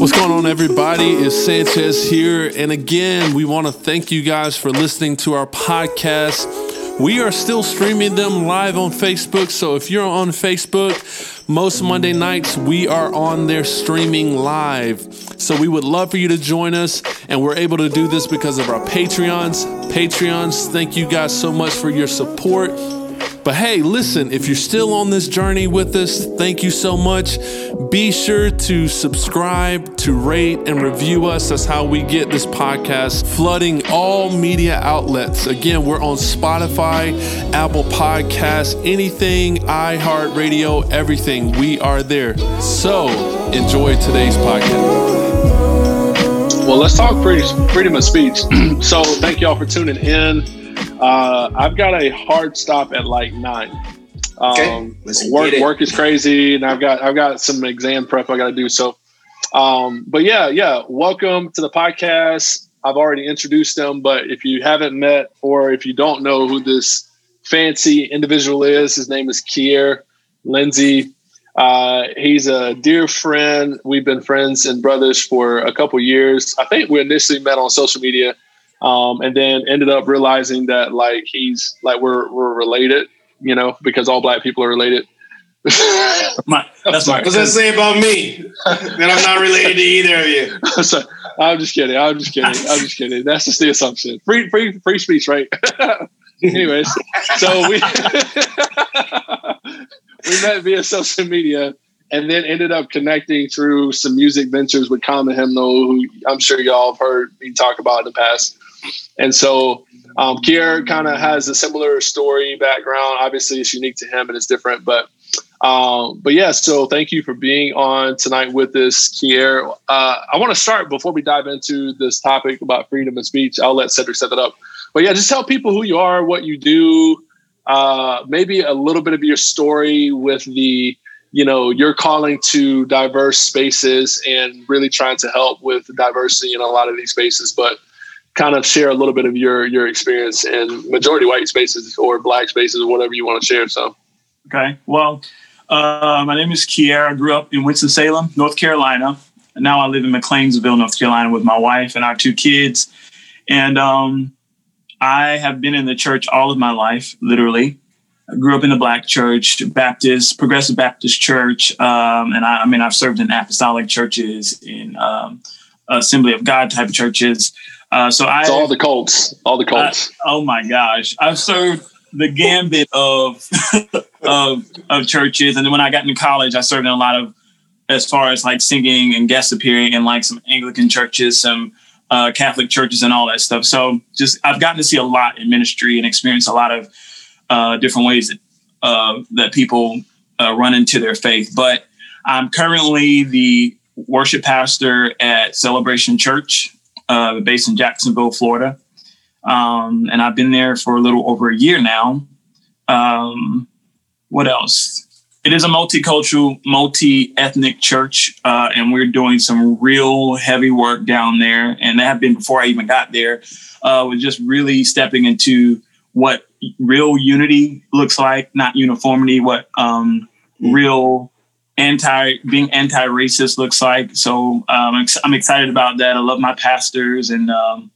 What's going on, everybody? It's Sanchez here. And again, we want to thank you guys for listening to our podcast. We are still streaming them live on Facebook. So if you're on Facebook, most Monday nights we are on there streaming live. So we would love for you to join us. And we're able to do this because of our Patreons. Patreons, thank you guys so much for your support. But hey, listen, if you're still on this journey with us, thank you so much. Be sure to subscribe, to rate, and review us. That's how we get this podcast flooding all media outlets. Again, we're on Spotify, Apple Podcasts, anything, iHeartRadio, everything. We are there. So enjoy today's podcast. Well, let's talk freedom, of speech. so, thank y'all for tuning in. Uh, I've got a hard stop at like nine. Um, okay. work work is crazy, and I've got I've got some exam prep I got to do. So, um, but yeah, yeah. Welcome to the podcast. I've already introduced them, but if you haven't met or if you don't know who this fancy individual is, his name is Kier Lindsay. Uh, he's a dear friend. We've been friends and brothers for a couple years. I think we initially met on social media um, and then ended up realizing that like he's like we're we're related, you know, because all black people are related. my, that's my. What's that say about me? that I'm not related to either of you. so, I'm just kidding. I'm just kidding. I'm just kidding. That's just the assumption. Free, free, free speech, right? Anyways, so we we met via social media, and then ended up connecting through some music ventures with Common Hymnal, who I'm sure y'all have heard me talk about in the past. And so um, Kier kind of has a similar story background. Obviously, it's unique to him and it's different, but um, but yeah. So thank you for being on tonight with us, Kier. Uh, I want to start before we dive into this topic about freedom of speech. I'll let Cedric set that up. But yeah, just tell people who you are, what you do, uh, maybe a little bit of your story with the you know you're calling to diverse spaces and really trying to help with diversity in a lot of these spaces but kind of share a little bit of your your experience in majority white spaces or black spaces or whatever you want to share. So, okay, well, uh, my name is Kier. I grew up in Winston Salem, North Carolina. And now I live in McLeansville, North Carolina, with my wife and our two kids. And um, I have been in the church all of my life, literally. I grew up in the black church, Baptist, Progressive Baptist Church, um, and I, I, mean I've served in apostolic churches, in um, Assembly of God type churches. Uh, so I all the cults, all the cults. I, oh my gosh, I've served the gambit of, of of churches, and then when I got into college, I served in a lot of as far as like singing and guest appearing in like some Anglican churches, some uh, Catholic churches, and all that stuff. So just I've gotten to see a lot in ministry and experience a lot of uh, different ways that uh, that people uh, run into their faith. But I'm currently the worship pastor at Celebration Church uh, based in Jacksonville, Florida. Um, and I've been there for a little over a year now. Um, what else? It is a multicultural, multi-ethnic church, uh, and we're doing some real heavy work down there. And that had been before I even got there. Uh, was just really stepping into what real unity looks like, not uniformity. What um, real anti being anti-racist looks like. So um, I'm, excited about that. I love my pastors and um,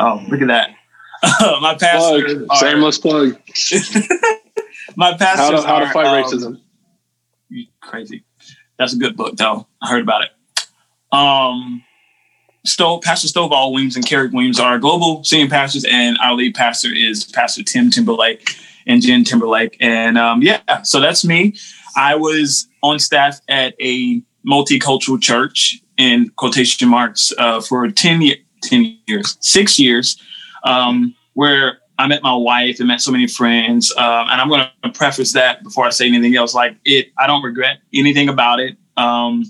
oh look at that, my pastors. Plug. Are, Shameless plug. my pastors. How to, how to fight are, um, racism. Crazy. That's a good book though. I heard about it. Um, Stove, Pastor Stovall Weems and Kerri Weems are global senior pastors, and our lead pastor is Pastor Tim Timberlake and Jen Timberlake. And um, yeah, so that's me. I was on staff at a multicultural church in quotation marks uh, for 10, year, 10 years, six years, um, where I met my wife and met so many friends. Um, and I'm going to preface that before I say anything else. Like it, I don't regret anything about it. Um,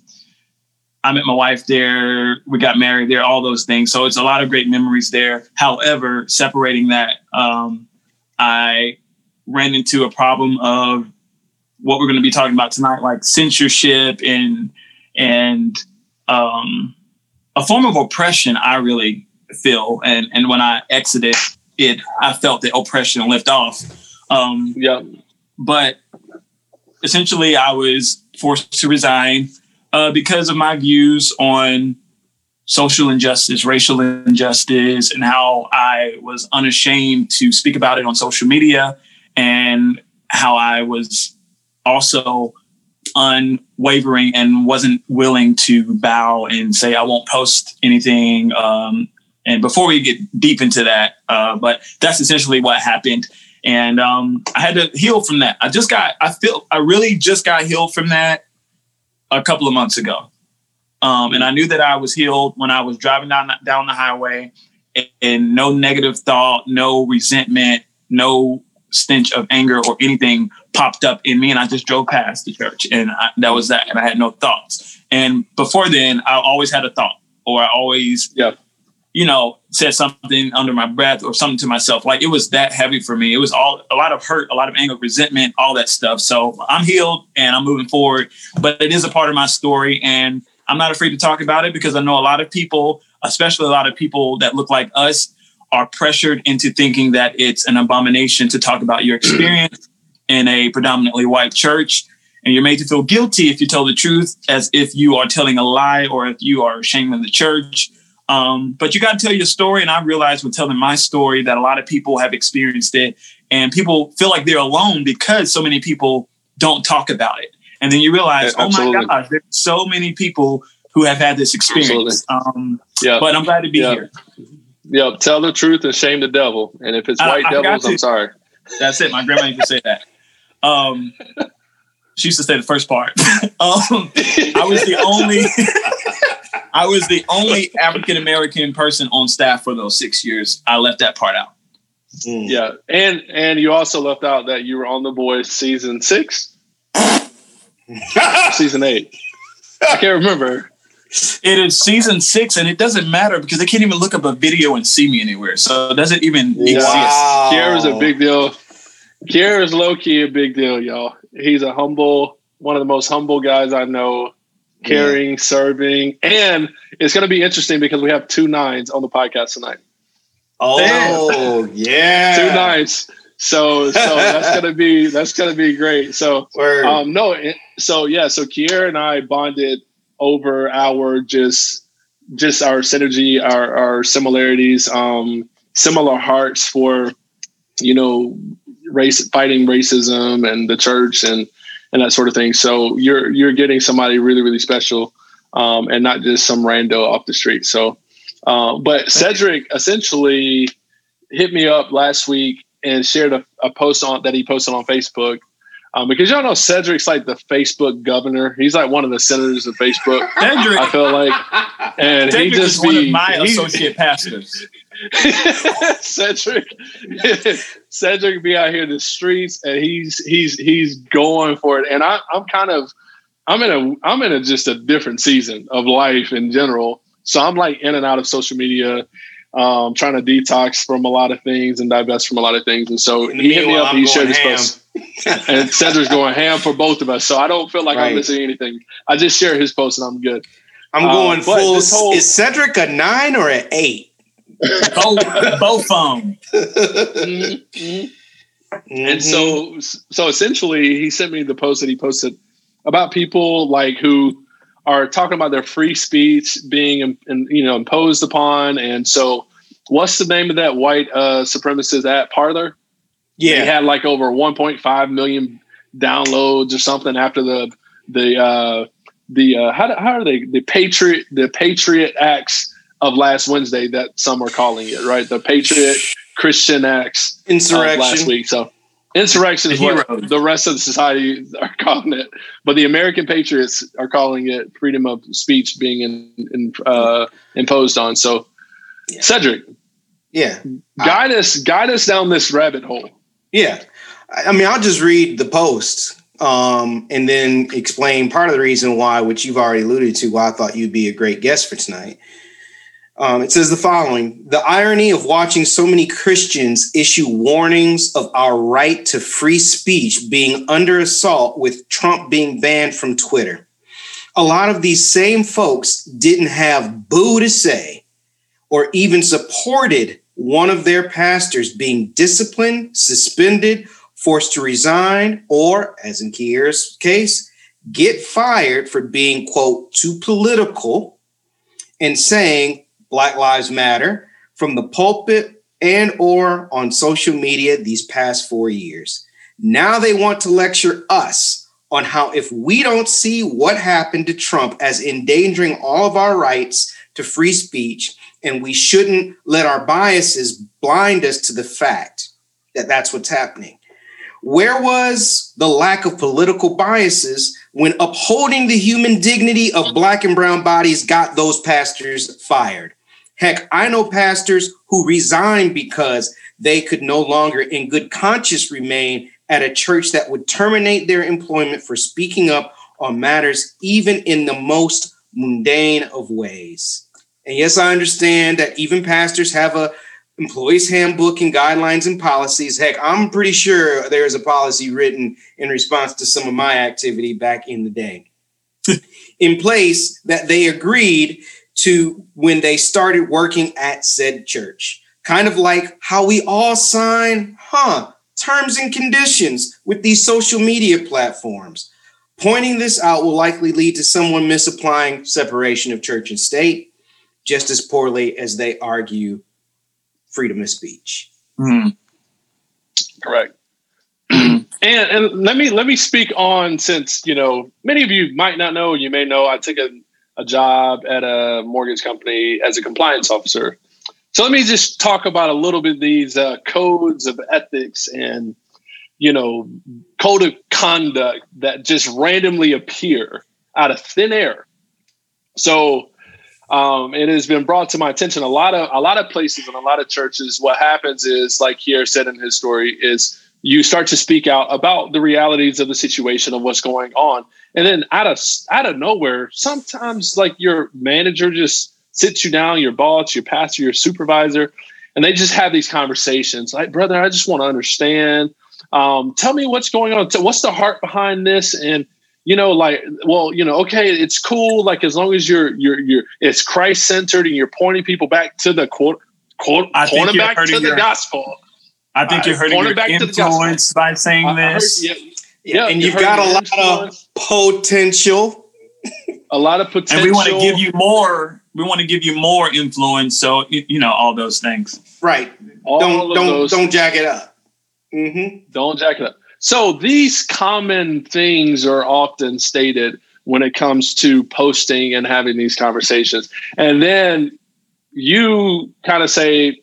I met my wife there. We got married there. All those things. So it's a lot of great memories there. However, separating that, um, I ran into a problem of what we're going to be talking about tonight, like censorship and and um, a form of oppression. I really feel, and and when I exited it, I felt the oppression lift off. Um, yeah. But essentially, I was forced to resign uh, because of my views on social injustice, racial injustice, and how I was unashamed to speak about it on social media, and how I was also unwavering and wasn't willing to bow and say I won't post anything um, and before we get deep into that, uh, but that's essentially what happened. And um, I had to heal from that. I just got, I feel, I really just got healed from that a couple of months ago. Um, and I knew that I was healed when I was driving down down the highway, and, and no negative thought, no resentment, no stench of anger or anything popped up in me. And I just drove past the church, and I, that was that. And I had no thoughts. And before then, I always had a thought, or I always yeah you know, said something under my breath or something to myself. Like it was that heavy for me. It was all a lot of hurt, a lot of anger, resentment, all that stuff. So I'm healed and I'm moving forward. But it is a part of my story. And I'm not afraid to talk about it because I know a lot of people, especially a lot of people that look like us, are pressured into thinking that it's an abomination to talk about your experience in a predominantly white church. And you're made to feel guilty if you tell the truth, as if you are telling a lie or if you are shaming the church um, but you got to tell your story. And I realized when telling my story that a lot of people have experienced it and people feel like they're alone because so many people don't talk about it. And then you realize, yeah, oh my gosh, there's so many people who have had this experience. Um, yeah. But I'm glad to be yeah. here. Yep. Tell the truth and shame the devil. And if it's white I devils, I'm sorry. That's it. My grandma used to say that. Um, she used to say the first part. um, I was the only I was the only African American person on staff for those six years. I left that part out. Mm. Yeah, and and you also left out that you were on The Voice season six, season eight. I can't remember. It is season six, and it doesn't matter because they can't even look up a video and see me anywhere. So it doesn't even wow. exist. Kiera's a big deal. Kiera's low key a big deal, y'all. He's a humble, one of the most humble guys I know caring, yeah. serving, and it's going to be interesting because we have two nines on the podcast tonight. Oh yeah, two nines. So so that's gonna be that's gonna be great. So Word. um no so yeah so Kier and I bonded over our just just our synergy our our similarities um similar hearts for you know race fighting racism and the church and and that sort of thing. So you're you're getting somebody really really special, um, and not just some rando off the street. So, uh, but Cedric essentially hit me up last week and shared a, a post on that he posted on Facebook. Um, because y'all know Cedric's like the Facebook governor. He's like one of the senators of Facebook. Cedric, I feel like, and Cedric he just is one of my associate pastors. Cedric, Cedric be out here in the streets, and he's he's he's going for it. And I, I'm kind of, I'm in a I'm in a just a different season of life in general. So I'm like in and out of social media, um, trying to detox from a lot of things and divest from a lot of things. And so he hit me up. I'm he shared his post, and Cedric's going ham for both of us. So I don't feel like right. I'm missing anything. I just share his post, and I'm good. I'm going um, full. Whole, is Cedric a nine or an eight? Both both phone. Mm-hmm. And so so essentially he sent me the post that he posted about people like who are talking about their free speech being in, in, you know imposed upon and so what's the name of that white uh supremacist at Parler? yeah he had like over 1.5 million downloads or something after the the uh the uh how, how are they the patriot the patriot acts of last Wednesday that some are calling it, right? The Patriot Christian Acts insurrection last week. So insurrection is what the rest of the society are calling it, but the American patriots are calling it freedom of speech being in, in, uh, imposed on. So, yeah. Cedric, Yeah. Guide I, us, guide us down this rabbit hole. Yeah. I mean, I'll just read the post um, and then explain part of the reason why, which you've already alluded to, why I thought you'd be a great guest for tonight. Um, it says the following The irony of watching so many Christians issue warnings of our right to free speech being under assault with Trump being banned from Twitter. A lot of these same folks didn't have boo to say or even supported one of their pastors being disciplined, suspended, forced to resign, or, as in Kier's case, get fired for being, quote, too political and saying Black Lives Matter from the pulpit and or on social media these past 4 years. Now they want to lecture us on how if we don't see what happened to Trump as endangering all of our rights to free speech and we shouldn't let our biases blind us to the fact that that's what's happening. Where was the lack of political biases when upholding the human dignity of black and brown bodies got those pastors fired? Heck, I know pastors who resigned because they could no longer, in good conscience, remain at a church that would terminate their employment for speaking up on matters, even in the most mundane of ways. And yes, I understand that even pastors have a employees handbook and guidelines and policies. Heck, I'm pretty sure there's a policy written in response to some of my activity back in the day in place that they agreed to when they started working at said church. Kind of like how we all sign, huh, terms and conditions with these social media platforms. Pointing this out will likely lead to someone misapplying separation of church and state just as poorly as they argue freedom of speech. Mm. Correct. and, and let me let me speak on since you know many of you might not know you may know I took a, a job at a mortgage company as a compliance officer. So let me just talk about a little bit these uh, codes of ethics and you know code of conduct that just randomly appear out of thin air. So um, it has been brought to my attention a lot of a lot of places and a lot of churches. What happens is like here said in his story is you start to speak out about the realities of the situation of what's going on and then out of out of nowhere sometimes like your manager just sits you down your boss your pastor your supervisor and they just have these conversations like brother i just want to understand um, tell me what's going on what's the heart behind this and you know, like, well, you know, okay, it's cool. Like, as long as you're, you're, you're, it's Christ centered and you're pointing people back to the quote, quote, I pointing back to the gospel. I think you're hurting your back influence by saying this. Heard, yeah, yeah, and you've got a lot influence. of potential. a lot of potential. And we want to give you more. We want to give you more influence. So you know all those things. Right. All don't don't those. don't jack it up. Mm-hmm. Don't jack it up. So these common things are often stated when it comes to posting and having these conversations. And then you kind of say,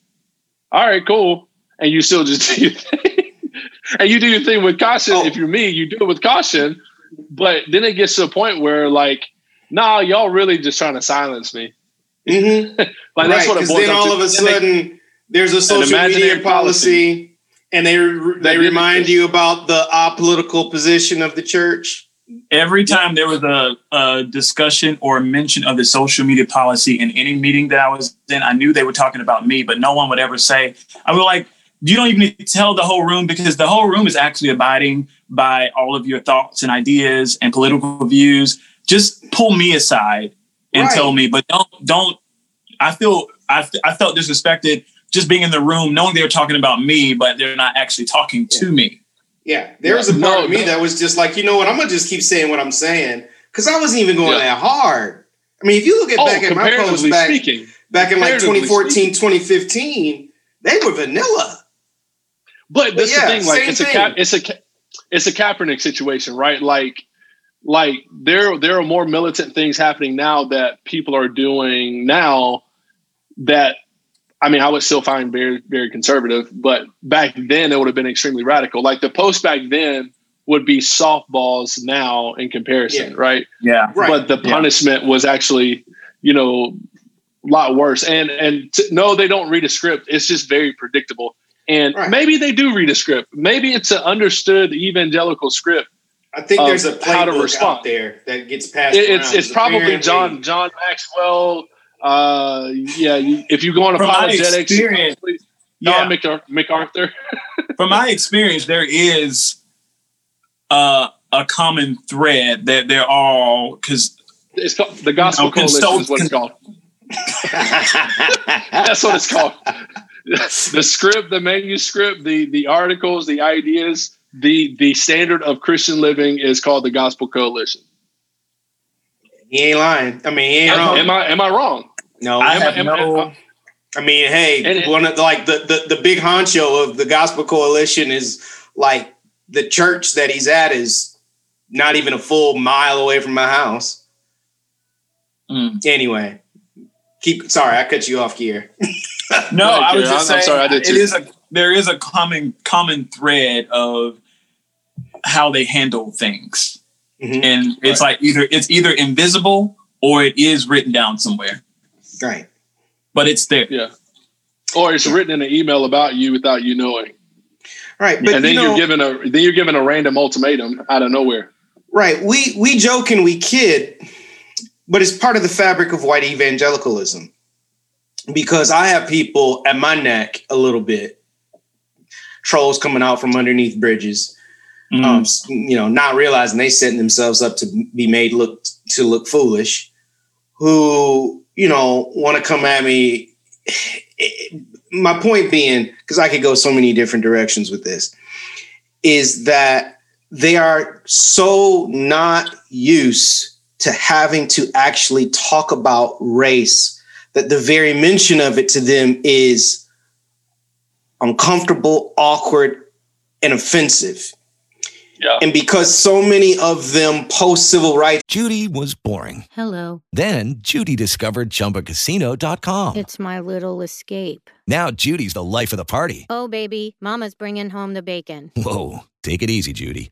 all right, cool. And you still just do your thing. And you do your thing with caution. Oh. If you're me, you do it with caution. But then it gets to a point where like, nah, y'all really just trying to silence me. Mm-hmm. like right, that's what it boils then all to. of a sudden there's a social media policy, policy and they they remind you about the apolitical position of the church. Every time there was a, a, discussion or a mention of the social media policy in any meeting that I was in, I knew they were talking about me, but no one would ever say, I was like, you don't even need to tell the whole room because the whole room is actually abiding by all of your thoughts and ideas and political views. Just pull me aside and right. tell me, but don't, don't, I feel, I, I felt disrespected just being in the room, knowing they were talking about me, but they're not actually talking to me. Yeah, there was a part no, of me no. that was just like, you know what, I'm gonna just keep saying what I'm saying because I wasn't even going yeah. that hard. I mean, if you look at oh, back at my posts back, speaking, back in like 2014, speaking. 2015, they were vanilla. But that's yeah, the thing, like it's thing. a cap, it's a it's a Kaepernick situation, right? Like like there there are more militant things happening now that people are doing now that I mean, I would still find very, very conservative, but back then it would have been extremely radical. Like the post back then would be softballs now in comparison, yeah. right? Yeah. Right. But the punishment yeah. was actually, you know, a lot worse. And and t- no, they don't read a script. It's just very predictable. And Right. maybe they do read a script. Maybe it's an understood evangelical script. I think of there's a how to playbook respond. out there that gets passed. It- it's around. it's probably Apparently- John John Maxwell. Uh, yeah, you, if you go on From my apologetics, experience, John Yeah. MacAr- MacArthur. From my experience, there is uh, a common thread that they're all because It's called the Gospel No, Coalition. consult- is what it's called. That's what it's called. the script, the manuscript, the the articles, the ideas, the the standard of Christian living is called the Gospel Coalition. he ain't lying. I mean, he ain't Am, wrong. am I am I wrong? no, I Am have am I- no. I mean, hey, And it- one of the, like the, the the big honcho of the Gospel Coalition is like the church that he's at is not even a full mile away from my house. Mm. Anyway, keep. Sorry, I cut you off, Kier. No, Go I was just I'm, I'm sorry, I did it too. is a there is a common common thread of how they handle things, Mhm. and it's like either it's either invisible or it is written down somewhere, Right. but it's there. Yeah. Or it's written in an email about you without you knowing, Right. But and then you you know, are given a then you're given a random ultimatum out of nowhere. Right. We we joke and we kid, but it's part of the fabric of white evangelicalism. Because I have people at my neck a little bit, trolls coming out from underneath bridges, Mm. um, you know, not realizing they setting themselves up to be made look to look foolish, who you know want to come at me. My point being, because I could go so many different directions with this, is that they are so not used to having to actually talk about race that the very mention of it to them is uncomfortable, awkward, and offensive. Yeah. And because so many of them post civil rights, Judy was boring. Hello. Then Judy discovered ChumbaCasino.com. It's my little escape. Now Judy's the life of the party. Oh, baby, Mama's bringing home the bacon. Whoa, take it easy, Judy.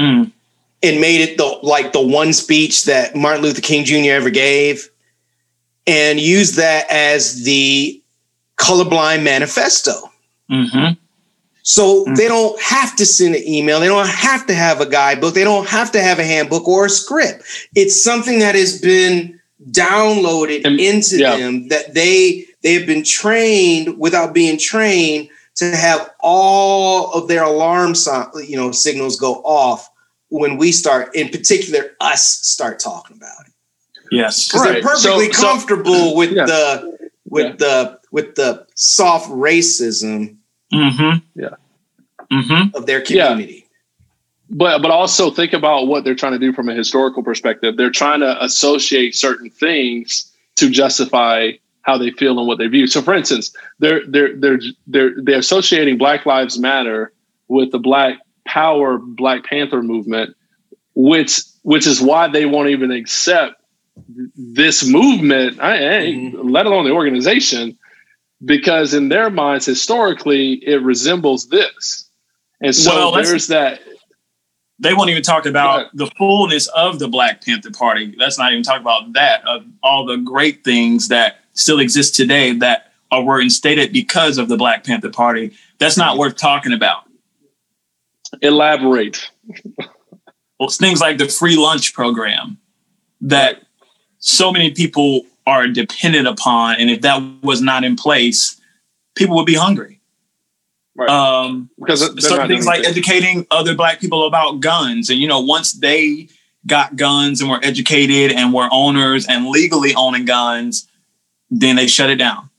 Mm. and made it the like the one speech that Martin Luther King Jr. ever gave, and used that as the colorblind manifesto. hmm So they don't have to send an email. They don't have to have a guidebook. They don't have to have a handbook or a script. It's something that has been downloaded And- into yeah. them that they they have been trained without being trained to have all of their alarm you know signals go off when we start in particular us start talking about it Yes. because they're perfectly So- so- comfortable with Yeah. the with Yeah. the with the soft racism hmm Yeah. hmm of their Yeah. community. but but also think about what they're trying to do from a historical perspective. They're trying to associate certain things to justify how they feel and what they view. So, for instance, they're they're they're they're they're associating Black Lives Matter with the Black Power Black Panther movement, which which is why they won't even accept this movement, I, I- mm-hmm. let alone the organization, because in their minds historically it resembles this. And so Well, there's that They won't even talk about the fullness of the Black Panther Party. Let's not even talk about that, of all the great things that still exist today that are were instated because of the Black Panther Party. That's not mm-hmm. worth talking about. Elaborate. Well, it's things like the free lunch program that so many people are dependent upon. And if that was not in place, people would be hungry. Right. Um, because certain things like educating other black people about guns and you know once they got guns and were educated and were owners and legally owning guns then they shut it down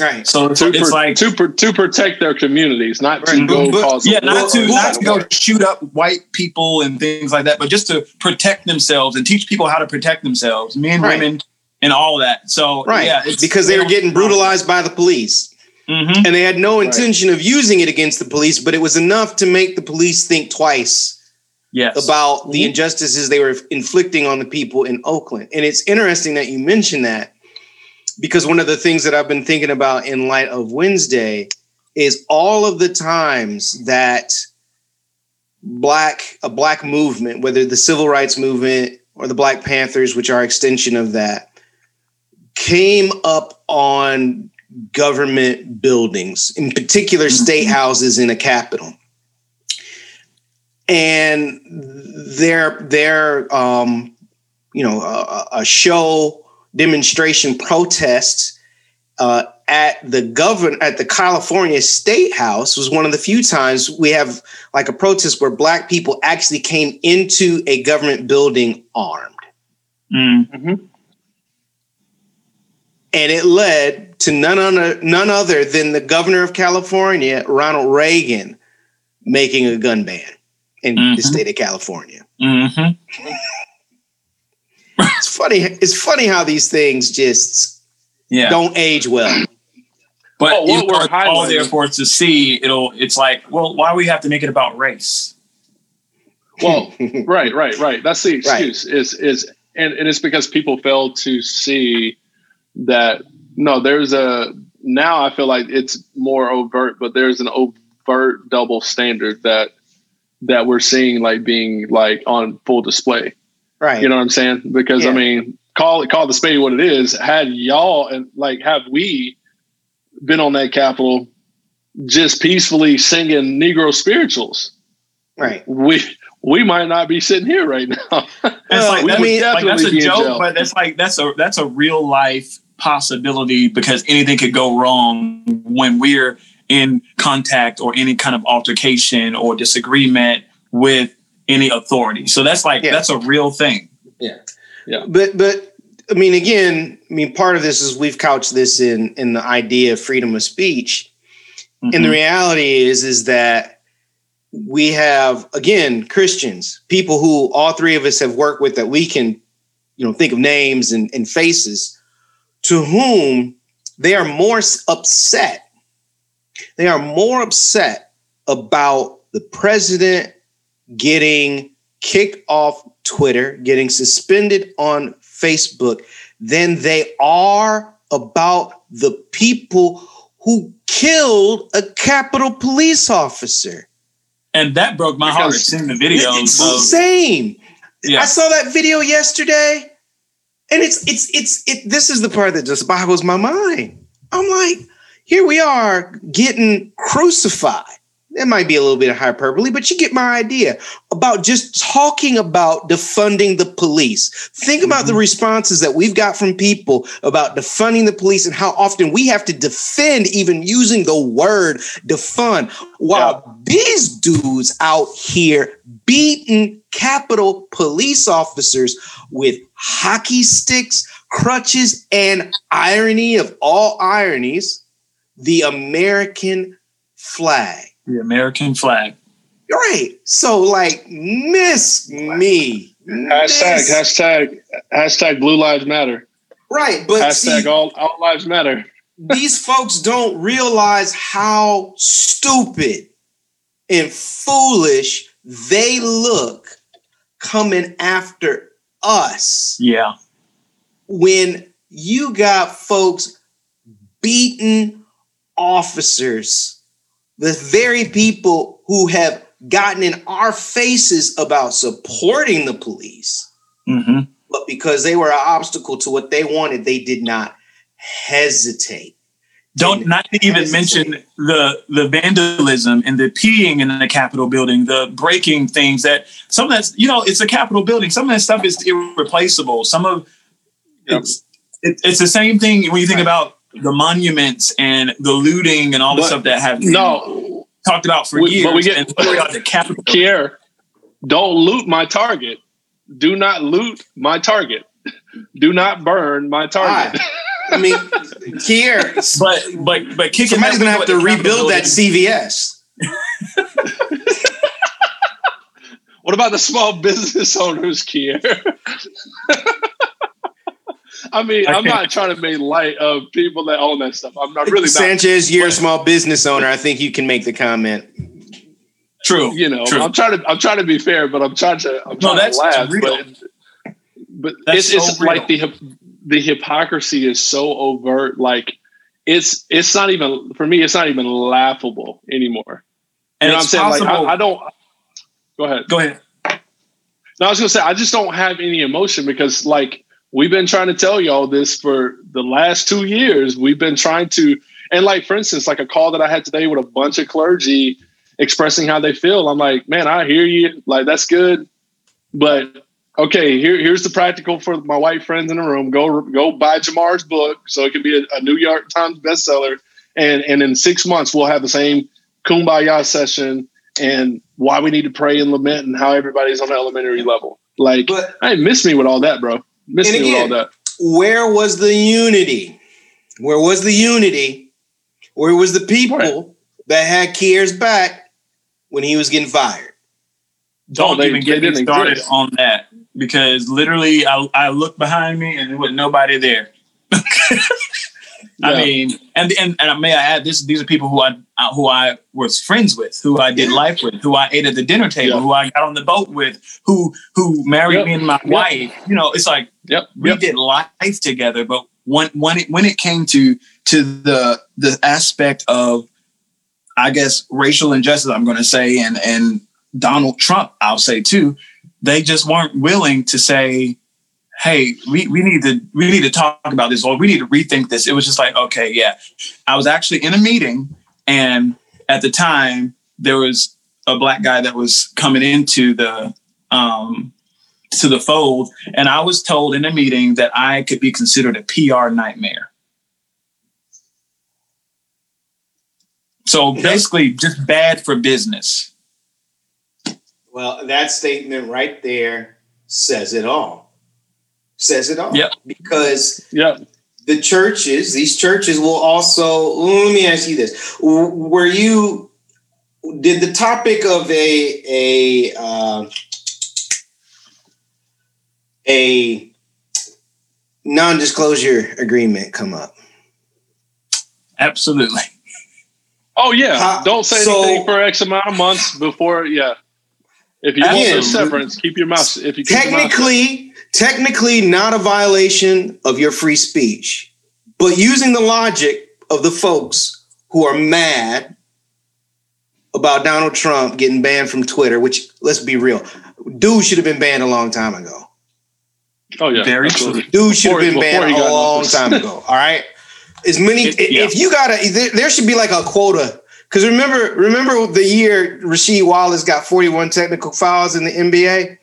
Right. so it's, to, it's pr- like to, pr- to protect their communities, not to Right. go But- cause. yeah not to not to go shoot up white people and things like that but just to protect themselves and teach people how to protect themselves men Right. women and all that so Right. yeah it's, because they were getting brutalized by the police. Mhm. And they had no intention of using it against the police, but it was enough to make the police think twice yes about the injustices they were inflicting on the people in Oakland. And it's interesting that you mentioned that because one of the things that I've been thinking about in light of Wednesday is all of the times that black a black movement, whether the civil rights movement or the Black Panthers, which are extension of that, came up on government buildings, in particular state houses in a capital and their their um, you know a, a show demonstration protests uh, at the govern at the California State House was one of the few times we have like a protest where black people actually came into a government building armed, Mm. and it led to none other none other than the governor of California, Ronald Reagan, making a gun ban in the Mhm. state of California. Mhm. It's funny. It's funny how these things just yeah don't age well. But Oh, what we're it's all there for us to see, it'll. It's like, well, why we have to make it about race? Well, right, right, right. That's the excuse. Is is and, and it's because people fail to see that no, there's a now I feel like it's more overt, but there's an overt double standard that that we're seeing like being like on full display. Right. You know what I'm saying? Because Yeah. I mean, call it call the spade what it is. Had y'all and like have we been on that Capitol just peacefully singing Negro spirituals, right. we we might not be sitting here right now. It's like, I that's, mean, like that's a definitely be in joke, but that's like that's a that's a real life possibility because anything could go wrong when we're in contact or any kind of altercation or disagreement with any authority. So that's like Yeah. that's a real thing. Yeah. Yeah. But but I mean, again, I mean, part of this is we've couched this in in the idea of freedom of speech, and the Mhm. reality is is that we have again Christians, people who all three of us have worked with that we can, you know, think of names and, and faces, to whom they are more upset. They are more upset about the president getting kicked off Twitter, getting suspended on Facebook, than they are about the people who killed a Capitol police officer. And that broke my heart seeing the video. It's of- insane. yeah. I saw that video yesterday, and it's it's it's it. This is the part that just boggles my mind. I'm like, here we are getting crucified. That might be a little bit of hyperbole, but you get my idea about just talking about defunding the police. Think about the mm-hmm. responses that we've got from people about defunding the police and how often we have to defend even using the word defund. While these dudes out here beating Capitol police officers with hockey sticks, crutches, and irony of all ironies, the American flag. The American flag. Right. So, like, miss me. hashtag Miss- hashtag hashtag Blue Lives Matter. Right. But hashtag see, all all lives matter. these folks don't realize how stupid and foolish they look coming after us Yeah. when you got folks beating officers, the very people who have gotten in our faces about supporting the police, hmm but because they were an obstacle to what they wanted, they did not hesitate. Don't not to even Hesitate. mention the the vandalism and the peeing in the Capitol building, the breaking things that some of that's you know it's a Capitol building. Some of that stuff is irreplaceable. Some of Yep. it's it, it's the same thing when you think Right. about the monuments and the looting and all the But- stuff that have No, talked about for We- years. but we get- and we the capital. Kier, don't loot my target. Do not loot my target. Do not burn my target. Ah, I mean, here But but but kicking somebody's that gonna have to window at the rebuild that CVS. What about the small business owners, Kier? I mean, I I'm can't- trying to make light of people that own that stuff. I'm not really not. Sanchez, you're a small business owner. I think you can make the comment. True. You know, True. I'm trying to I'm trying to be fair, but I'm trying to I'm No, trying that's to laugh. real. But, but That's it's, it's so real. like the the hypocrisy is so overt. Like it's it's not even for me. It's not even laughable anymore. and you know what I'm it's saying? Like. I, I don't. Go ahead. go ahead. No, I was gonna say I just don't have any emotion because like we've been trying to tell y'all this for the last two years. We've been trying to and like for instance, like a call that I had today with a bunch of clergy expressing how they feel. I'm like, man, I hear you. Like that's good. But okay, here, here's the practical for my white friends in the room. Go go buy Jemar's book so it can be a, a New York Times bestseller. And and in six months we'll have the same kumbaya session and why we need to pray and lament and how everybody's on the elementary level. Like, But I miss me with all that, bro. Miss And again- all that. where was the unity? Where was the unity? Where was the people that had Kier's back when he was getting fired? Don't they- even get me started exist. on that because literally I, I looked behind me and there was nobody there. I mean, and and and may I add, this these are people who I who I was friends with, who I did life with, who I ate at the dinner table, Yeah. who I got on the boat with, who who married Yep. me and my Yep. wife. You know, it's like Yep. we did life together, but when when it when it came to to the the aspect of I guess racial injustice, I'm going to say, and and Donald Trump, I'll say too, they just weren't willing to say, "Hey, we, we need to we need to talk about this, or we need to rethink this." It was just like, okay, yeah. I was actually in a meeting, and at the time there was a black guy that was coming into the um, to the fold, and I was told in a meeting that I could be considered a PR nightmare. So basically, just bad for business. Well, that statement right there says it all. Says it all. Yep. Because yeah. the churches, these churches will also. Let me ask you this: Were you? Did the topic of a a uh, a non-disclosure agreement come up? Absolutely. Oh yeah. How- Don't say so- anything for X amount of months before. Yeah. If you want the severance, keep your mouth. If you keep your mouth technically technically not a violation of your free speech but using the logic of the folks who are mad about donald trump getting banned from twitter which let's be real dude should have been banned a long time ago Oh yeah. Very absolutely. dude should have been banned a long time ago all right as many It- yeah. if you gotta there, there should be like a quota because remember remember the year rasheed wallace got 41 technical fouls in the nba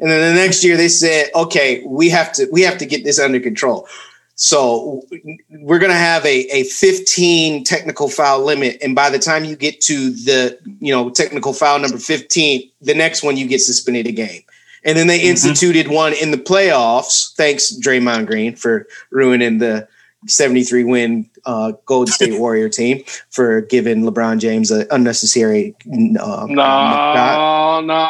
and then the next year they said, okay, we have to we have to get this under control. So we're gonna have a, a 15 technical foul limit. And by the time you get to the you know technical foul number 15, the next one you get suspended a game. And then they mm-hmm. instituted one in the playoffs. Thanks, Draymond Green, for ruining the 73 win uh, Golden State Warrior team for giving LeBron James an unnecessary uh. No, no, no,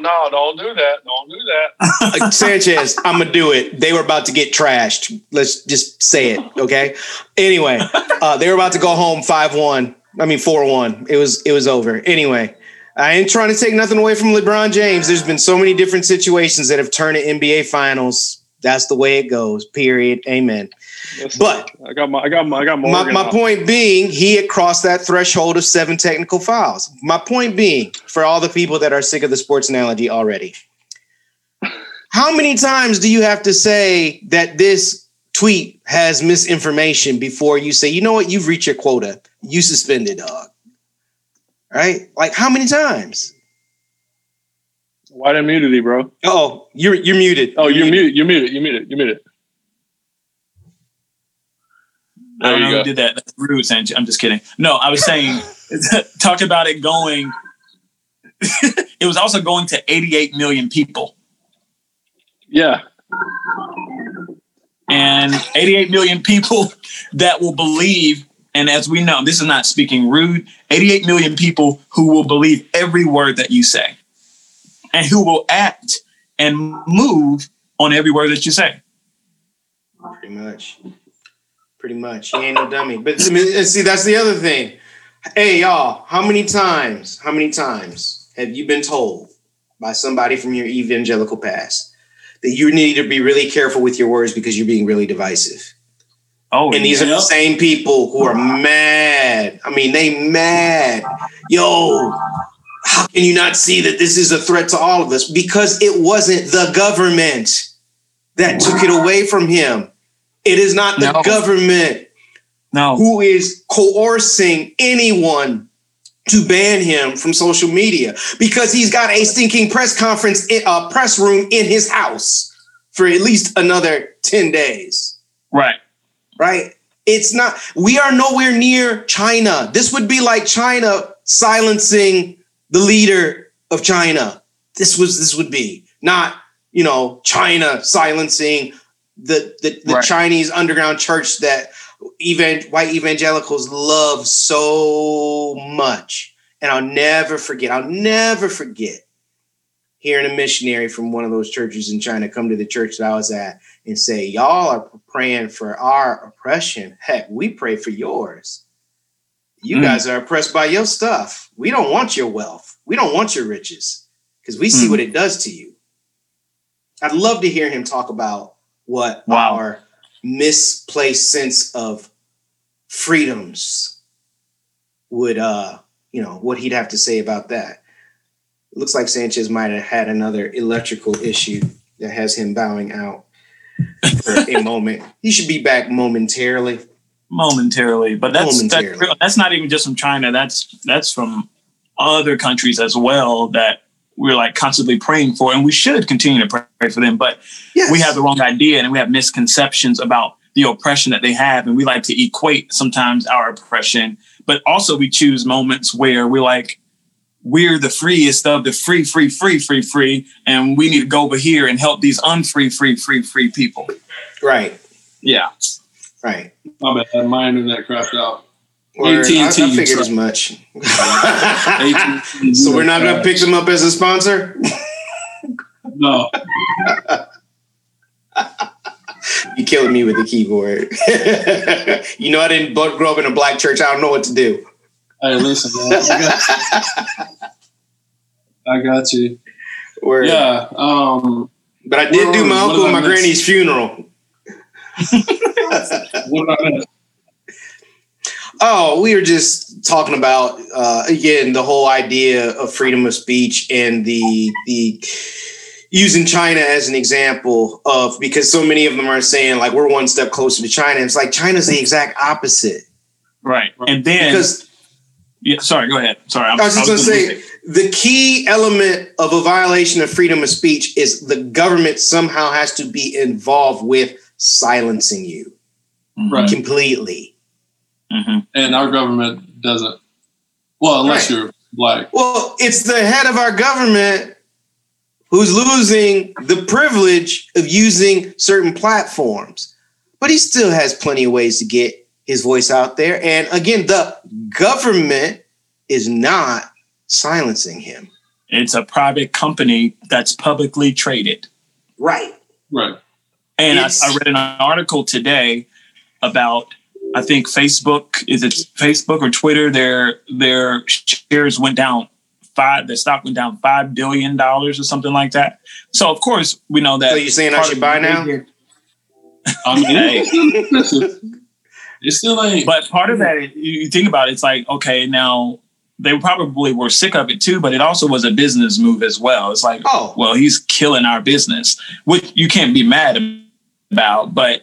no! Don't do that! Don't do that! Uh, Sanchez, I'm gonna do it. They were about to get trashed. Let's just say it, okay? Anyway, uh, they were about to go home five one. I mean four one. It was it was over. Anyway, I ain't trying to take nothing away from LeBron James. There's been so many different situations that have turned to NBA finals. That's the way it goes. Period. Amen. But I got my, I got my, I got more. my, my point being, he had crossed that threshold of seven technical fouls. My point being, for all the people that are sick of the sports analogy already, how many times do you have to say that this tweet has misinformation before you say, you know what, you've reached your quota, you suspended, dog? Right? Like how many times? White immunity, bro. Oh, you're you're muted. Oh, you're muted. You're muted. You're muted. You're muted. I don't know who did that. That's rude, Sanchez. I'm just kidding. No, I was saying, talk about it going. it was also going to 88 million people. Yeah. And 88 million people that will believe, and as we know, this is not speaking rude, 88 million people who will believe every word that you say and who will act and move on every word that you say. Pretty much. Pretty much. He ain't no dummy. But see, that's the other thing. Hey, y'all, how many times, how many times have you been told by somebody from your evangelical past that you need to be really careful with your words because you're being really divisive? Oh, and these yeah. are the same people who are mad. I mean, they mad. Yo, how can you not see that this is a threat to all of us? Because it wasn't the government that took it away from him. It is not the No. government No. who is coercing anyone to ban him from social media because he's got a stinking press conference, in, uh, press room in his house for at least another 10 days Right. right? It's not, we are nowhere near China. This would be like China silencing the leader of China. This was, this would be not, you know, China silencing the, the, the Right. Chinese underground church that even white evangelicals love so much. And I'll never forget, I'll never forget hearing a missionary from one of those churches in China come to the church that I was at and say, Y'all are praying for our oppression. Heck, we pray for yours. You Mm. guys are oppressed by your stuff. We don't want your wealth. We don't want your riches because we see Mm. what it does to you. I'd love to hear him talk about what Wow. our misplaced sense of freedoms would, uh, you know, what he'd have to say about that. It looks like Sanchez might have had another electrical issue that has him bowing out for a moment. He should be back momentarily. momentarily but that's Momentarily. that's that's not even just from china that's that's from other countries as well that we're like constantly praying for and we should continue to pray for them but Yes. we have the wrong idea and we have misconceptions about the oppression that they have and we like to equate sometimes our oppression but also we choose moments where we're like we're the freest of the free free free free free and we need to go over here and help these unfree free free free people right, yeah right. My bad. My internet crapped out. Word. I, I AT&T, figured as much. So we're not going to pick them up as a sponsor. No. you killing me with the keyboard. you know, I didn't grow up in a black church. I don't know what to do. Hey, listen, man. I got you. I got you. Word. Yeah. Um, But I did do my uncle and my granny's funeral. what about that? Oh, we were just talking about uh, again the whole idea of freedom of speech and the the using China as an example of because so many of them are saying like we're one step closer to China. It's like China's the exact opposite right and then because yeah sorry go ahead sorry I'm, I was just I going to say the key element of a violation of freedom of speech is the government somehow has to be involved with silencing you Right. completely. Hmm And our government doesn't. Well, unless Right. you're black. Well, it's the head of our government who's losing the privilege of using certain platforms, but he still has plenty of ways to get his voice out there. And again, the government is not silencing him. It's a private company that's publicly traded. Right. Right. And I, I read an article today about I think Facebook is it Facebook or Twitter their their shares went down five their stock went down five billion dollars or something like that. So of course we know that. So you're saying I part should buy now? I mean, Hey. it's still expensive. It still ain't. But part of that, you you think about it, it's like, okay, now they probably were sick of it too, but it also was a business move as well. It's like, Oh. well, he's killing our business, which you can't be mad about, but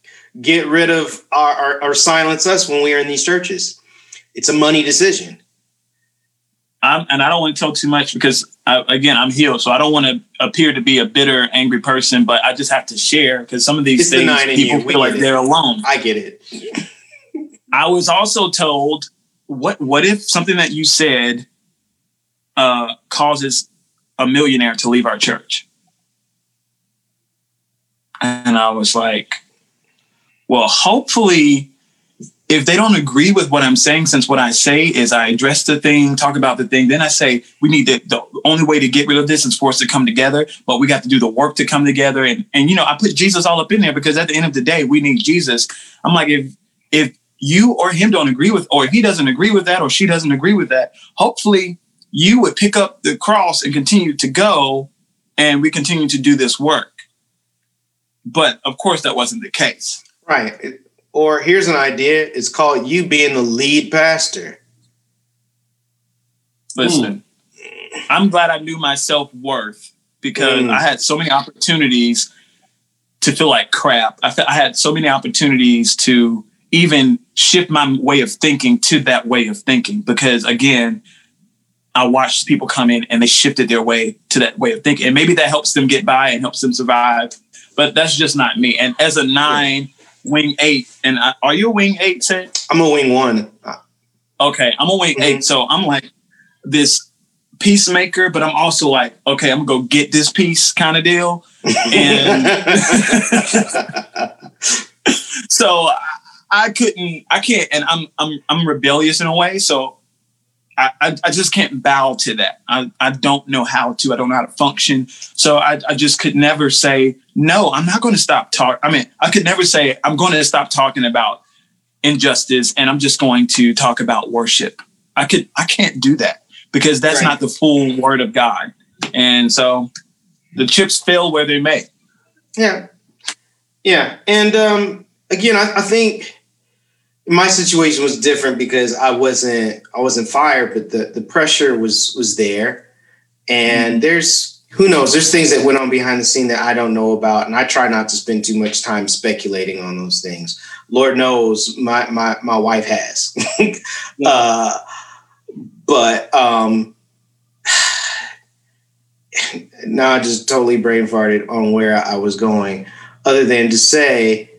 get rid of our, our, or silence us when we are in these churches. It's a money decision. I'm, and I don't want to talk too much because, I, again, I'm healed, so I don't want to appear to be a bitter, angry person. But I just have to share because some of these It's things in people feel like it. they're alone. I get it. I was also told, what what if something that you said uh, causes a millionaire to leave our church? And I was like, well, hopefully, if they don't agree with what I'm saying, since what I say is I address the thing, talk about the thing, then I say we need to, the only way to get rid of this is for us to come together, but we got to do the work to come together. And, and, you know, I put Jesus all up in there because at the end of the day, we need Jesus. I'm like, if, if you or him don't agree with, or if he doesn't agree with that, or she doesn't agree with that, hopefully you would pick up the cross and continue to go and we continue to do this work. But of course, that wasn't the case. Right. Or here's an idea. It's called you being the lead pastor. Listen, I'm glad I knew my self worth because Mm. I had so many opportunities to feel like crap. I, I had so many opportunities to even shift my way of thinking to that way of thinking because, again, I watched people come in and they shifted their way to that way of thinking. And maybe that helps them get by and helps them survive. But that's just not me. And as a nine, wing eight, and I, are you a wing eight, Ted? I'm a wing one. okay, I'm a wing eight, mhm. so I'm like this peacemaker, but I'm also like, okay, I'm gonna go get this piece kind of deal. And so I, I couldn't, I can't, and I'm I'm I'm rebellious in a way, so I, I, I just can't bow to that. I, I don't know how to. I don't know how to function. So I, I just could never say no. I'm not going to stop talk. I mean, I could never say I'm going to stop talking about injustice and I'm just going to talk about worship. I could I can't do that because that's Right. not the full word of God. And so the chips fell where they may. Yeah. Yeah. And um, again, I, I think my situation was different because I wasn't I wasn't fired, but the, the pressure was was there. And there's who knows, there's things that went on behind the scene that I don't know about. And I try not to spend too much time speculating on those things. Lord knows my my my wife has. uh but um now I just totally brain farted on where I was going, other than to say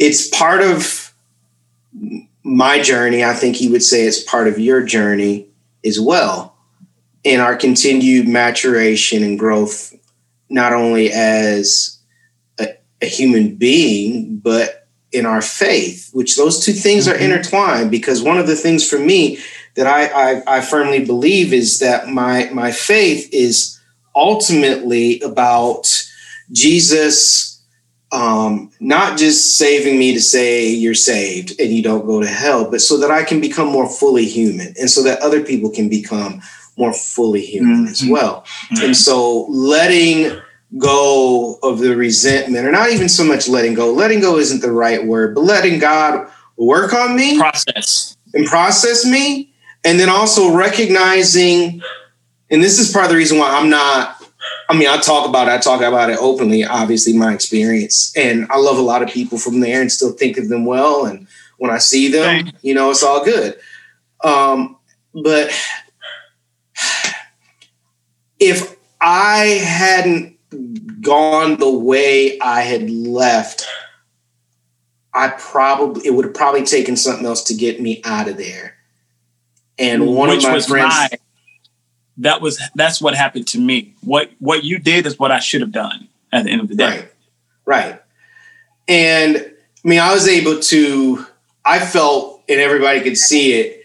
it's part of my journey. I think he would say it's part of your journey as well in our continued maturation and growth, not only as a, a human being, but in our faith, which those two things are mm-hmm. intertwined because one of the things for me that I, I, I firmly believe is that my my faith is ultimately about Jesus um, not just saving me to say you're saved and you don't go to hell, but so that I can become more fully human and so that other people can become more fully human as well. And so letting go of the resentment, or not even so much letting go, letting go isn't the right word, but letting God work on me Process. and process me. And then also recognizing, and this is part of the reason why I'm not, I mean, I talk about it, I talk about it openly, obviously, my experience. And I love a lot of people from there and still think of them well. And when I see them, you know, it's all good. Um, but if I hadn't gone the way I had left, I probably it would have probably taken something else to get me out of there. And one Which of my was friends, my- that was that's what happened to me. What what you did is what I should have done at the end of the day. Right. Right. And I mean, I was able to, I felt, and everybody could see it,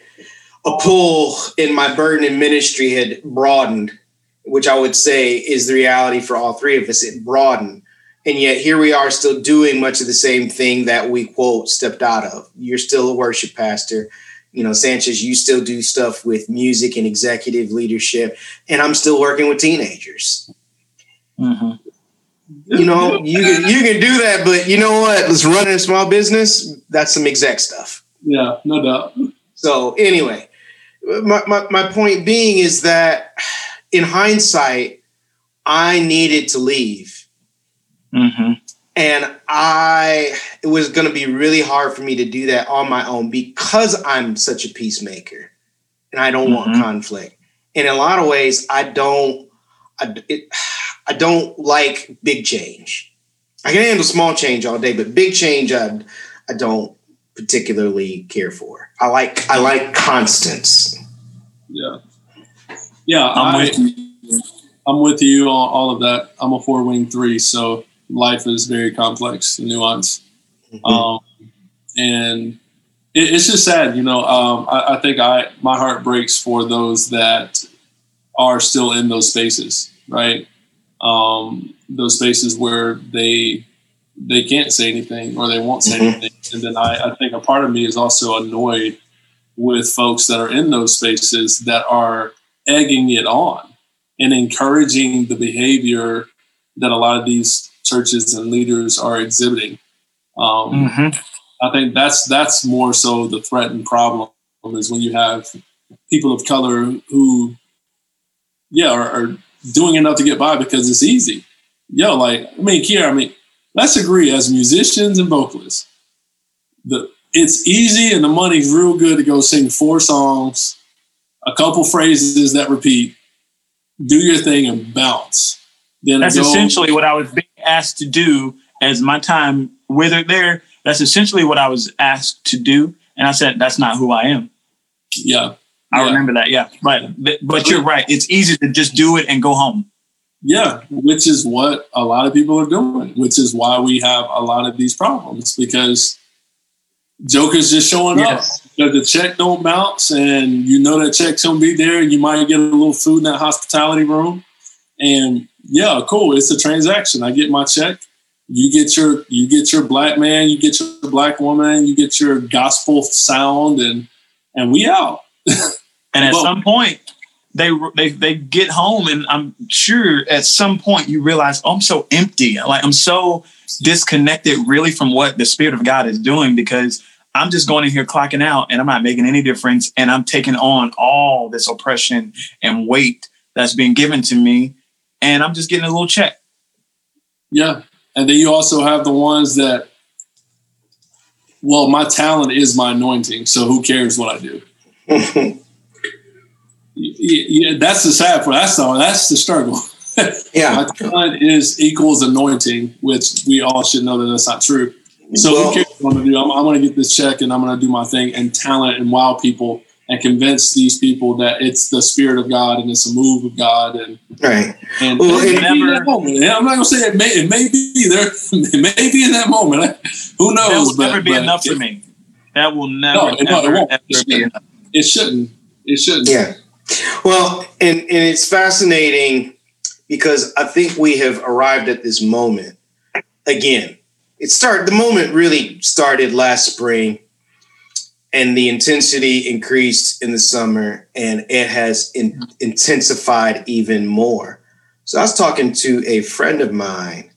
a pull in my burden in ministry had broadened, which I would say is the reality for all three of us. It broadened. And yet here we are still doing much of the same thing that we quote stepped out of. You're still a worship pastor. You know, Sanchez, you still do stuff with music and executive leadership. And I'm still working with teenagers you know, you can you can do that, but you know what? Let's run a small business. That's some exec stuff. Yeah, no doubt. So anyway, my, my, my point being is that in hindsight, I needed to leave. Mm-hmm. And I it was gonna be really hard for me to do that on my own because I'm such a peacemaker and I don't want Mhm. conflict. And in a lot of ways, I don't I, it, I don't like big change. I can handle small change all day, but big change I I don't particularly care for. I like I like constants. Yeah. Yeah, I'm I, with you. I'm with you on all of that. I'm a four wing three, so life is very complex and nuanced. Um, and it, it's just sad, you know. Um, I, I think I my heart breaks for those that are still in those spaces, right? Um, those spaces where they they can't say anything or they won't say Mhm. anything, and then I, I think a part of me is also annoyed with folks that are in those spaces that are egging it on and encouraging the behavior that a lot of these churches and leaders are exhibiting. Um, Mhm. I think that's that's more so the threat and problem is when you have people of color who, yeah, are, are doing enough to get by because it's easy. Yo, like I mean, Kiera, I mean, let's agree as musicians and vocalists, the it's easy and the money's real good to go sing four songs, a couple phrases that repeat, do your thing and bounce. Then That's go- essentially what I was asked to do as my time withered there. That's essentially what I was asked to do. And I said, that's not who I am. Yeah. I Yeah. remember that. Yeah. Right. But, but you're right. It's easy to just do it and go home. Yeah, which is what a lot of people are doing, which is why we have a lot of these problems because Joker's just showing Yes. up. You know, the check don't bounce, and you know that check's gonna be there. and You might get a little food in that hospitality room, and yeah, cool. It's a transaction. I get my check. You get your you get your black man. You get your black woman. You get your gospel sound, and and we out. And at Well- some point, they, they they get home, and I'm sure at some point you realize, oh, I'm so empty. Like I'm so disconnected, really, from what the Spirit of God is doing because I'm just going in here clocking out, and I'm not making any difference, and I'm taking on all this oppression and weight that's being given to me, and I'm just getting a little check. Yeah. And then you also have the ones that, well, my talent is my anointing. So who cares what I do? Yeah, that's the sad part. That's the, that's the struggle. Yeah. my talent is equals anointing, which we all should know that that's not true. So Well- who cares what I'm going to do? I'm, I'm going to get this check and I'm going to do my thing and talent and wow people and convince these people that it's the spirit of God and it's a move of God and Right. and, Well, and it- maybe in that moment. I'm not gonna say it may it may be there. It may be in that moment. Who knows? That will but, never be but enough it, for me. That will never, No, it- no, it won't. ever It shouldn't. enough. It shouldn't. It shouldn't. Yeah. Well, and, and it's fascinating because I think we have arrived at this moment again. It started the moment really started last spring and the intensity increased in the summer and it has in, intensified even more. So I was talking to a friend of mine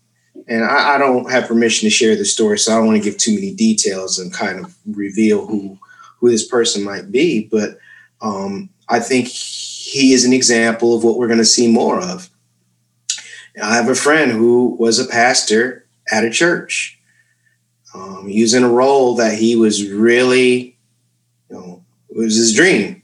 and I, I don't have permission to share the story, so I don't want to give too many details and kind of reveal who who this person might be. But um, I think he is an example of what we're going to see more of. I have a friend who was a pastor at a church. Um, he was in a role that he was really, was his dream.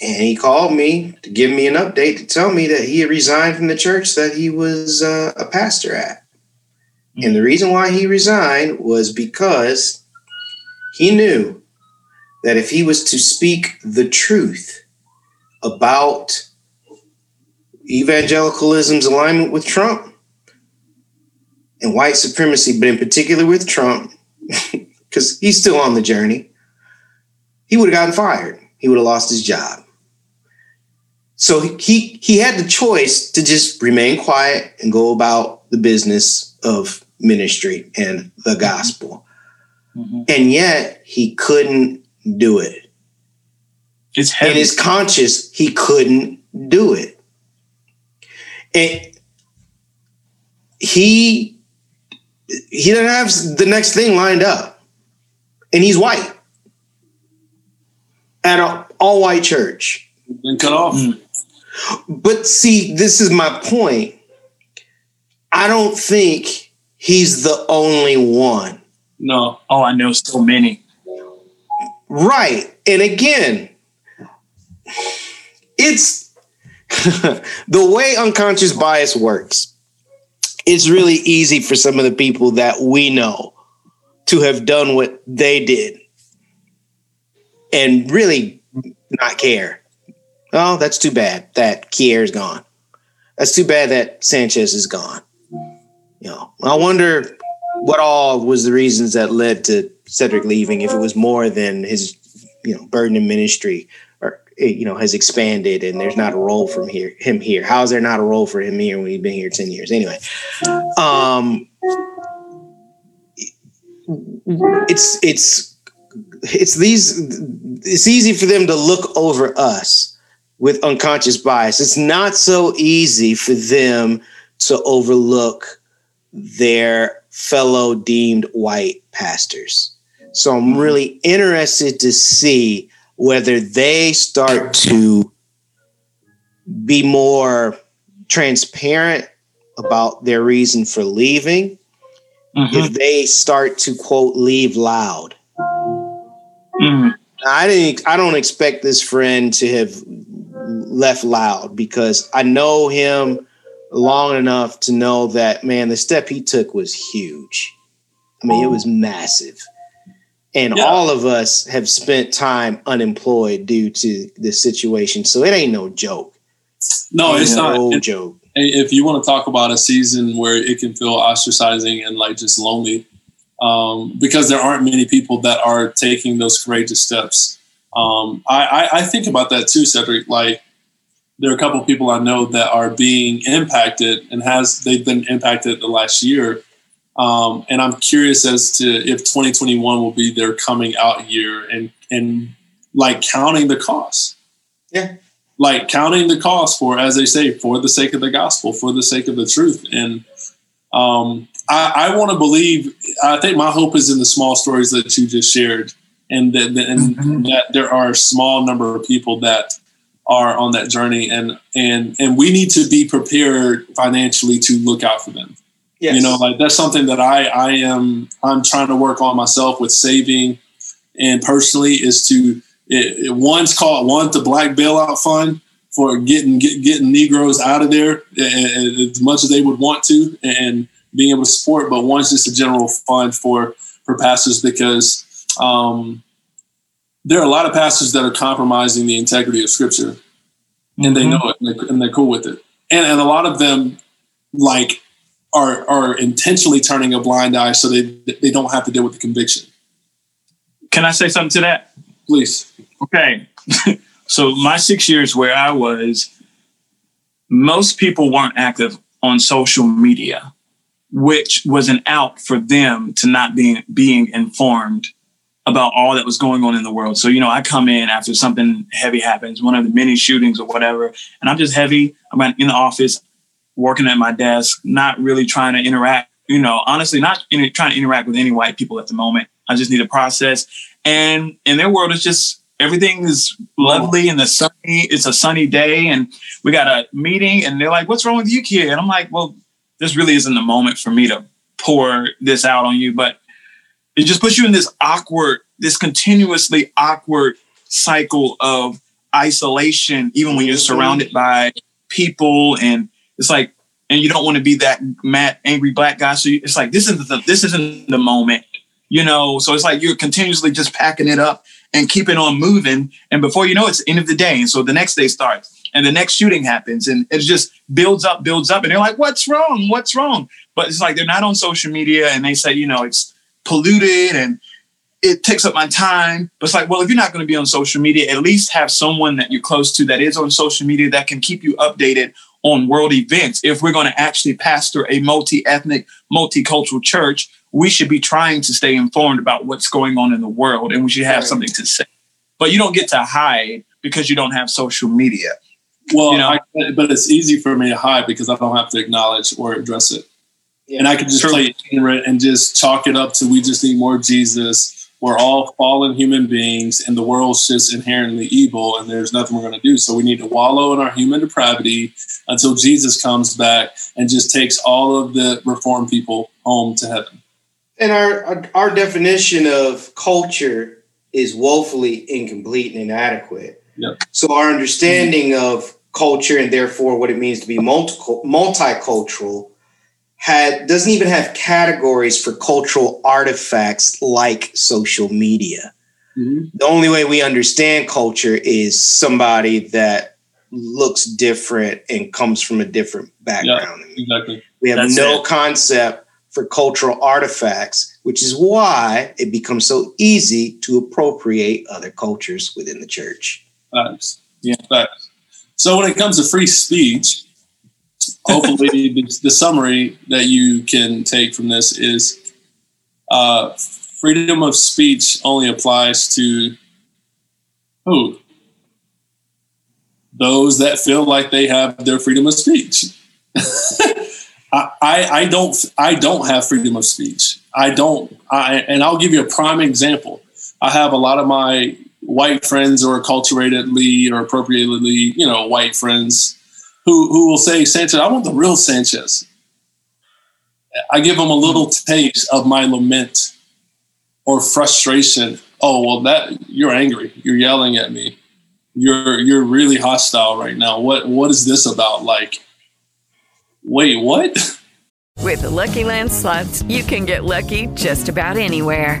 And he called me to give me an update to tell me that he had resigned from the church that he was uh, a pastor at. And the reason why he resigned was because he knew that if he was to speak the truth about evangelicalism's alignment with Trump and white supremacy, but in particular with Trump, because he's still on the journey, he would have gotten fired. He would have lost his job. So he he had the choice to just remain quiet and go about the business of ministry and the gospel. Mm-hmm. And yet he couldn't do it. It's heavy. In his conscience, he couldn't do it. And he he didn't have the next thing lined up. And he's white. At an all white church. Been cut off. Mm. But see, this is my point. I don't think he's the only one. No. Oh, I know so many. Right. And again, it's the way unconscious bias works. It's really easy for some of the people that we know to have done what they did and really not care. Oh, that's too bad that Kier's gone. That's too bad that Sanchez is gone. You know, I wonder what all was the reasons that led to Cedric leaving. If it was more than his, you know, burden in ministry, or you know, has expanded, and there's not a role from here him here. How is there not a role for him here when he's been here ten years? Anyway, um, it's it's it's these. It's easy for them to look over us with unconscious bias. It's not so easy for them to overlook their fellow deemed white pastors. So I'm really interested to see whether they start to be more transparent about their reason for leaving. Mm-hmm. If they start to quote leave loud. Mm-hmm. I didn't I don't expect this friend to have left loud because I know him long enough to know that man, the step he took was huge. I mean, it was massive. And yeah. all of us have spent time unemployed due to this situation. So it ain't no joke. No, it it's not no it, joke. If you want to talk about a season where it can feel ostracizing and like just lonely, um, because there aren't many people that are taking those courageous steps. Um, I, I, I think about that too, Cedric. Like there are a couple people I know that are being impacted and has they've been impacted the last year. Um, and I'm curious as to if 2021 will be their coming out year and and like counting the costs. Yeah. Like counting the cost for, as they say, for the sake of the gospel, for the sake of the truth. And um, I, I want to believe. I think my hope is in the small stories that you just shared, and that and mm-hmm. that there are a small number of people that are on that journey and and and we need to be prepared financially to look out for them yes. you know like that's something that i i am i'm trying to work on myself with saving and personally is to it, it, one's called one the black bailout fund for getting get, getting negroes out of there eh, eh, eh, as much as they would want to and being able to support but one's just a general fund for for pastors because um there are a lot of pastors that are compromising the integrity of scripture and they mm-hmm. know it and they're, and they're cool with it. And, and a lot of them like are, are intentionally turning a blind eye so they, they don't have to deal with the conviction. Can I say something to that? Please. Okay. so my six years where I was, most people weren't active on social media, which was an out for them to not being being informed about all that was going on in the world. So, you know, I come in after something heavy happens, one of the many shootings or whatever, and I'm just heavy. I'm in the office working at my desk, not really trying to interact, you know, honestly, not in, trying to interact with any white people at the moment. I just need to process. And in their world, it's just everything is lovely and the sunny, it's a sunny day. And we got a meeting and they're like, what's wrong with you, kid? And I'm like, well, this really isn't the moment for me to pour this out on you. But it just puts you in this awkward, this continuously awkward cycle of isolation, even when you're surrounded mm-hmm. by people. And it's like, and you don't want to be that mad, angry black guy. So it's like this isn't the this isn't the moment, you know. So it's like you're continuously just packing it up and keeping on moving, and before you know it's the end of the day, and so the next day starts, and the next shooting happens, and it just builds up, builds up, and they're like, "What's wrong? What's wrong?" But it's like they're not on social media, and they say, you know, it's polluted and it takes up my time. But it's like, well, if you're not going to be on social media, at least have someone that you're close to that is on social media that can keep you updated on world events. If we're going to actually pastor a multi ethnic, multicultural church, we should be trying to stay informed about what's going on in the world and we should have something to say. But you don't get to hide because you don't have social media. Well, you know? I, but it's easy for me to hide because I don't have to acknowledge or address it. Yeah. And I can just True. play ignorant and just chalk it up to we just need more Jesus we're all fallen human beings and the world's just inherently evil and there's nothing we're going to do. So we need to wallow in our human depravity until Jesus comes back and just takes all of the reformed people home to heaven. And our, our, our definition of culture is woefully incomplete and inadequate. Yep. So our understanding of culture and therefore what it means to be multi- multicultural had doesn't even have categories for cultural artifacts like social media. Mm-hmm. The only way we understand culture is somebody that looks different and comes from a different background. Yeah, exactly. We have That's no it. concept for cultural artifacts, which is why it becomes so easy to appropriate other cultures within the church. Facts. Yeah, facts. So when it comes to free speech, hopefully the, the, summary that you can take from this is uh, freedom of speech only applies to who those that feel like they have their freedom of speech I, I don't I don't have freedom of speech. I don't I, and I'll give you a prime example. I have a lot of my white friends or acculturatedly or appropriately, you know, white friends who who will say, Sanchez, I want the real Sanchez. I give them a little taste of my lament or frustration. Oh, well, that you're angry. You're yelling at me. You're you're really hostile right now. What what is this about? Like, wait, what? With the Lucky Land slots, you can get lucky just about anywhere.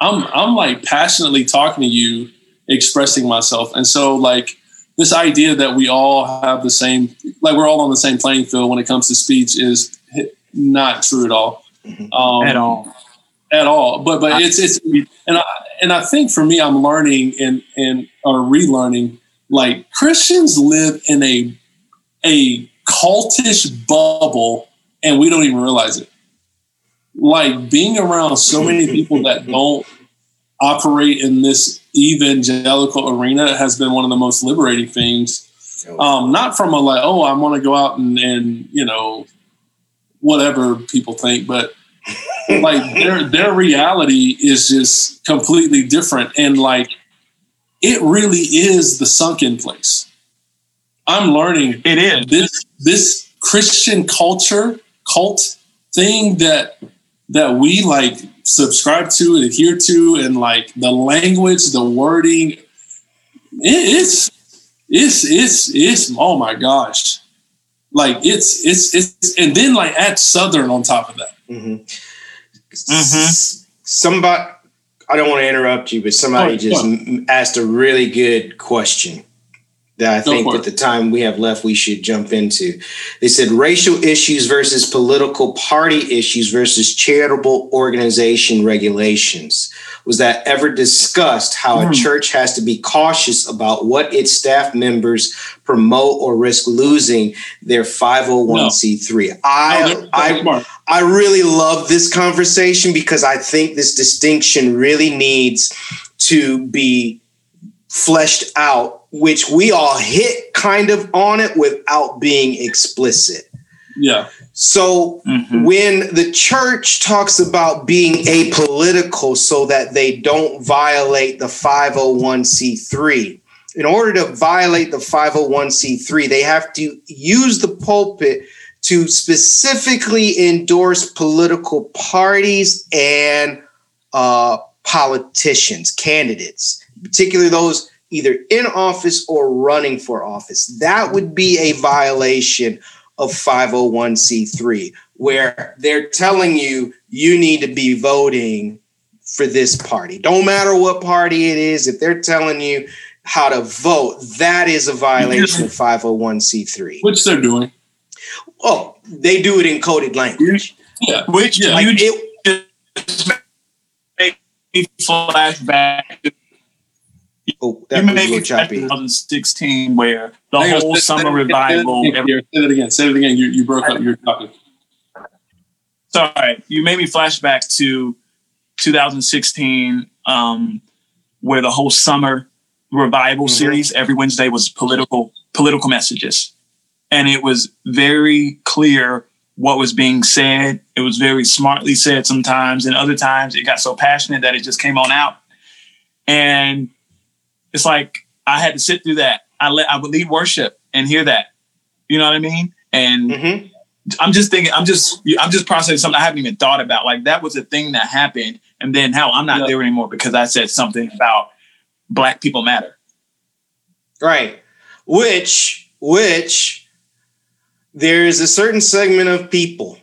I'm I'm like passionately talking to you, expressing myself. And so like this idea that we all have the same like we're all on the same playing field when it comes to speech is not true at all. Mm-hmm. Um, at all. At all. But but it's it's and I and I think for me I'm learning and and or relearning like Christians live in a a cultish bubble and we don't even realize it like being around so many people that don't operate in this evangelical arena has been one of the most liberating things. Um, not from a like, oh, I want to go out and, and you know, whatever people think, but like their their reality is just completely different. And like it really is the sunken place. I'm learning it is this this Christian culture cult thing that that we like subscribe to and adhere to and like the language the wording it, it's it's it's it's oh my gosh like it's it's it's and then like add southern on top of that mm-hmm. Mm-hmm. somebody i don't want to interrupt you but somebody oh, just asked a really good question that I think with the time we have left, we should jump into. They said racial issues versus political party issues versus charitable organization regulations. Was that ever discussed how mm. a hmm. church has to be cautious about what its staff members promote or risk losing their 501c3? No. I, no, I, I really love this conversation because I think this distinction really needs to be fleshed out which we all hit kind of on it without being explicit. Yeah. So Mm-hmm. when the church talks about being apolitical so that they don't violate the 501c3, in order to violate the 501c3, they have to use the pulpit to specifically endorse political parties and uh, politicians, candidates, particularly those either in office or running for office. That would be a violation of 501c3, where they're telling you you need to be voting for this party. Don't matter what party it is, if they're telling you how to vote, that is a violation of 501c3. Which they're doing. Oh, they do it in coded language. Yeah. Which Yeah. you Like it, just make me flashback. Oh, You that was a made me little choppy. 2016, where the Hang whole say- say summer that revival. Say that again. Say that again. Say that again. You, you broke up. You're talking. sorry, you made me flashback to 2016, um, where the whole summer revival Mhm. series every Wednesday was political political messages, and it was very clear what was being said. It was very smartly said sometimes, and other times it got so passionate that it just came on out. And it's like I had to sit through that. I let I would lead worship and hear that. You know what I mean? And Mhm. I'm just thinking, I'm just, I'm just processing something I haven't even thought about. Like that was a thing that happened, and then how I'm not Yeah. there anymore because I said something about Black people matter. Right. Which, which there's a certain segment of people,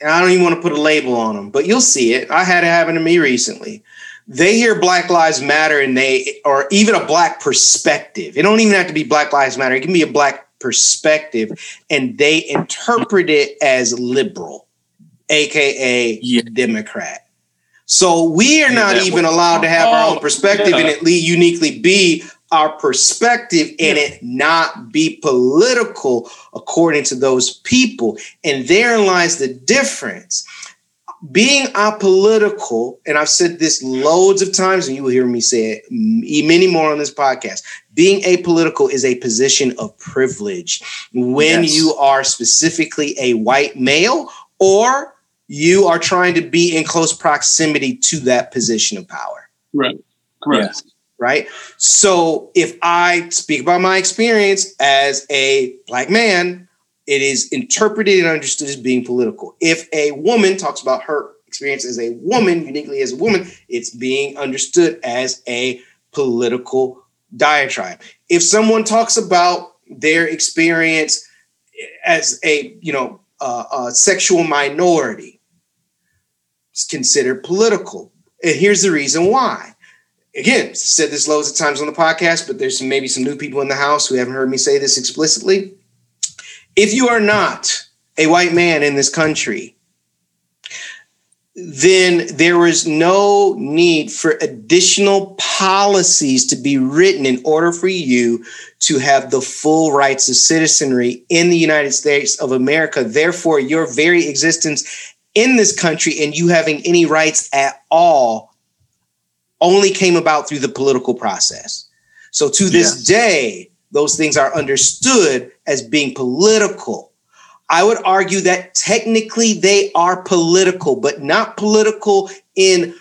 and I don't even want to put a label on them, but you'll see it. I had it happen to me recently. They hear Black Lives Matter and they, or even a Black perspective. It don't even have to be Black Lives Matter. It can be a Black perspective, and they interpret it as liberal, aka Yeah. Democrat. So we are Yeah, not even was- allowed to have our Oh, own perspective and yeah. it uniquely be our perspective and it not be political according to those people. And therein lies the difference. Being apolitical, and I've said this loads of times, and you will hear me say it many more on this podcast. Being apolitical is a position of privilege when Yes. you are specifically a white male or you are trying to be in close proximity to that position of power Right. Correct. right? So if I speak about my experience as a black man, it is interpreted and understood as being political. If a woman talks about her experience as a woman, uniquely as a woman, it's being understood as a political diatribe. If someone talks about their experience as a, you know, uh, a sexual minority, it's considered political. And here's the reason why again, said this loads of times on the podcast, but there's maybe some new people in the house who haven't heard me say this explicitly. If you are not a white man in this country, then there is no need for additional policies to be written in order for you to have the full rights of citizenry in the United States of America. Therefore, your very existence in this country and you having any rights at all only came about through the political process. So to this Yes. day, those things are understood as being political. I would argue that technically they are political, but not political in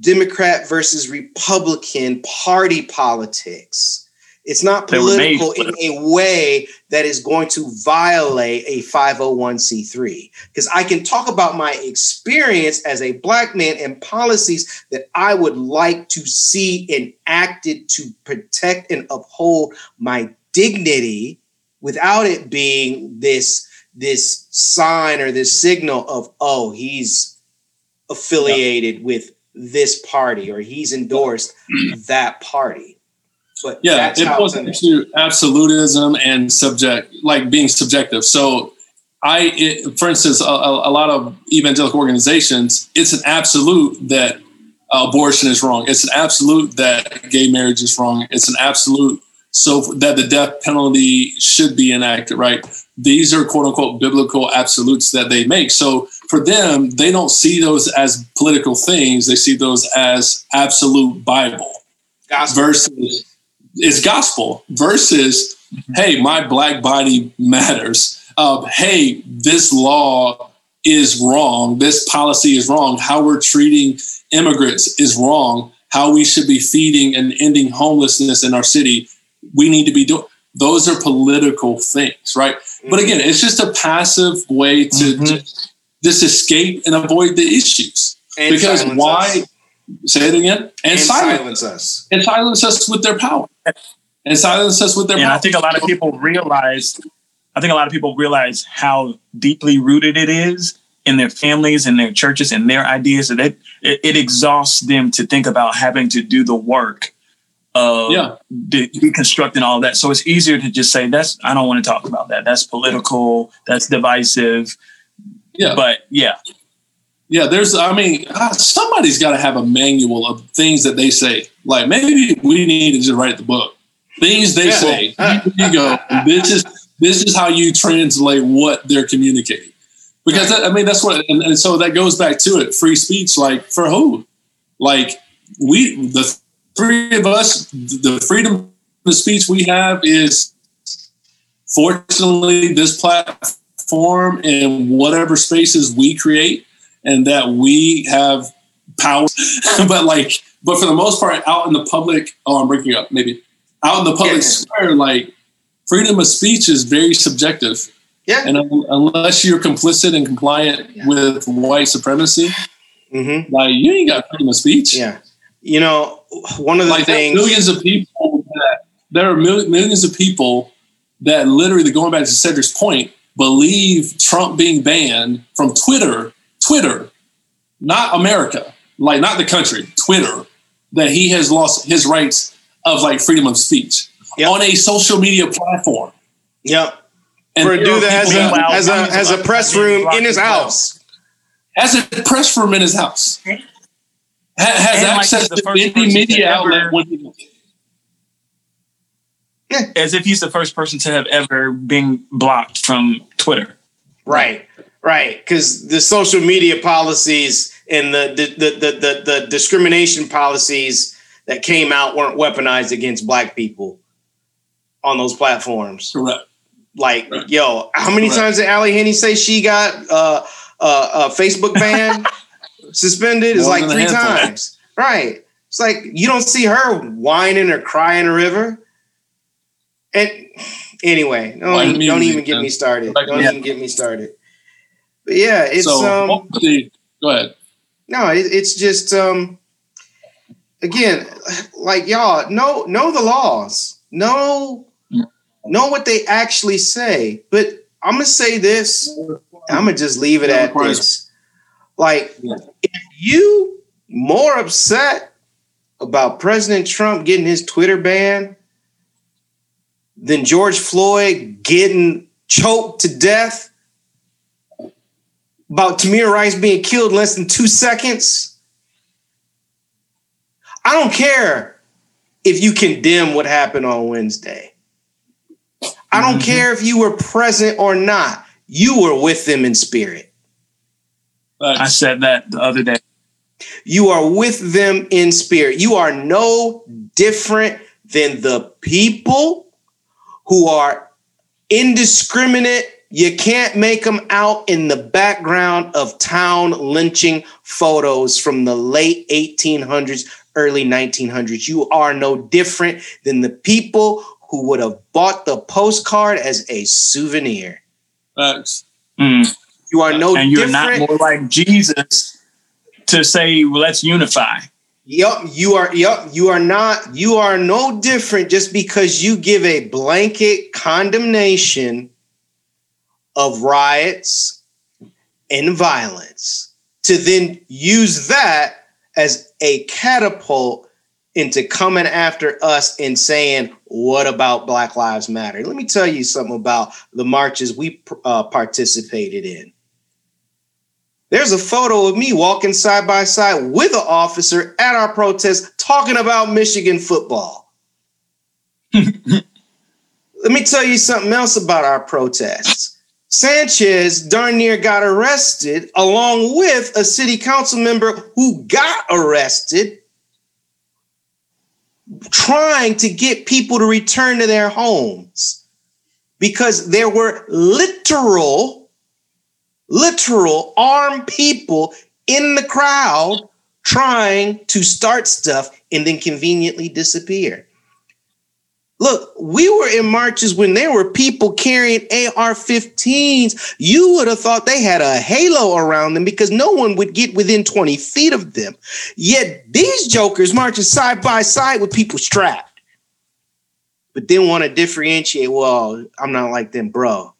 Democrat versus Republican party politics. It's not political in a way that is going to violate a 501c3. Because I can talk about my experience as a black man and policies that I would like to see enacted to protect and uphold my dignity without it being this this sign or this signal of oh he's affiliated with this party or he's endorsed that party but Yeah, it goes into absolutism and subject, like being subjective. So, I, it, for instance, a, a, a lot of evangelical organizations, it's an absolute that abortion is wrong. It's an absolute that gay marriage is wrong. It's an absolute so that the death penalty should be enacted. Right? These are quote unquote biblical absolutes that they make. So for them, they don't see those as political things. They see those as absolute Bible Gospel. versus it's gospel versus hey my black body matters of, hey, this law is wrong, this policy is wrong, how we're treating immigrants is wrong, how we should be feeding and ending homelessness in our city. We need to be doing those are political things, right? Mm-hmm. But again, it's just a passive way to, mm-hmm. just escape and avoid the issues. And because why? Us. Say it again. And, and silence, silence us. And silence us with their power. And silence us with their. And power. I think a lot of people realize. I think a lot of people realize how deeply rooted it is in their families and their churches and their ideas that it, it, it exhausts them to think about having to do the work of yeah. de- deconstructing all that. So it's easier to just say that's I don't want to talk about that. That's political. That's divisive. Yeah. But yeah. Yeah, there's. I mean, uh, somebody's got to have a manual of things that they say. Like maybe we need to just write the book. Things they yeah. say. you go. This is this is how you translate what they're communicating. Because that, I mean, that's what, and, and so that goes back to it. Free speech, like for who? Like we, the three of us, the freedom of speech we have is fortunately this platform and whatever spaces we create and that we have power. but like, but for the most part, out in the public, oh, I'm breaking up, maybe out in the public yeah. square, like freedom of speech is very subjective. Yeah. And unless you're complicit and compliant yeah. with white supremacy, mm-hmm. like you ain't got freedom of speech. Yeah. You know, one of the like things millions of people that there are millions of people that literally going back to Cedric's point believe Trump being banned from Twitter, Twitter, not America, like not the country, Twitter, that he has lost his rights of like freedom of speech yep. on a social media platform. Yep. And For a dude that has a, has a, has a press room in his house. Has a press room in his house has and access like to any media outlet. yeah. As if he's the first person to have ever been blocked from Twitter. Right, right. Because the social media policies and the the, the the, the the discrimination policies that came out weren't weaponized against black people on those platforms. Correct. Like, yo, how many Correct. times did Ally Henny say she got uh, uh, a Facebook ban? suspended is like three times. Right. It's like you don't see her whining or crying a river. And anyway, don't, don't even get me started. Don't even get me started. But yeah, it's so, um go ahead. No, it, it's just um again, like y'all know know the laws. Know know what they actually say. But I'm gonna say this. I'm gonna just leave it at this. Like, if you more upset about President Trump getting his Twitter ban than George Floyd getting choked to death, about Tamir Rice being killed in less than two seconds, I don't care if you condemn what happened on Wednesday. I don't mm-hmm. care if you were present or not. You were with them in spirit. I said that the other day. You are with them in spirit. You are no different than the people who are indiscriminate. You can't make them out in the background of town lynching photos from the late 1800s, early 1900s. You are no different than the people who would have bought the postcard as a souvenir. Thanks. Mm. You are no and you're different. not more like Jesus to say, well, let's unify. Yep, you are. Yep, you are not. You are no different just because you give a blanket condemnation of riots and violence to then use that as a catapult into coming after us and saying, What about Black Lives Matter? Let me tell you something about the marches we uh, participated in. There's a photo of me walking side by side with an officer at our protest talking about Michigan football. Let me tell you something else about our protests. Sanchez darn near got arrested along with a city council member who got arrested trying to get people to return to their homes. because there were literal, literal armed people in the crowd trying to start stuff and then conveniently disappear. Look, we were in marches when there were people carrying AR 15s. You would have thought they had a halo around them because no one would get within 20 feet of them. Yet these jokers marching side by side with people strapped. But then want to differentiate, well, I'm not like them, bro.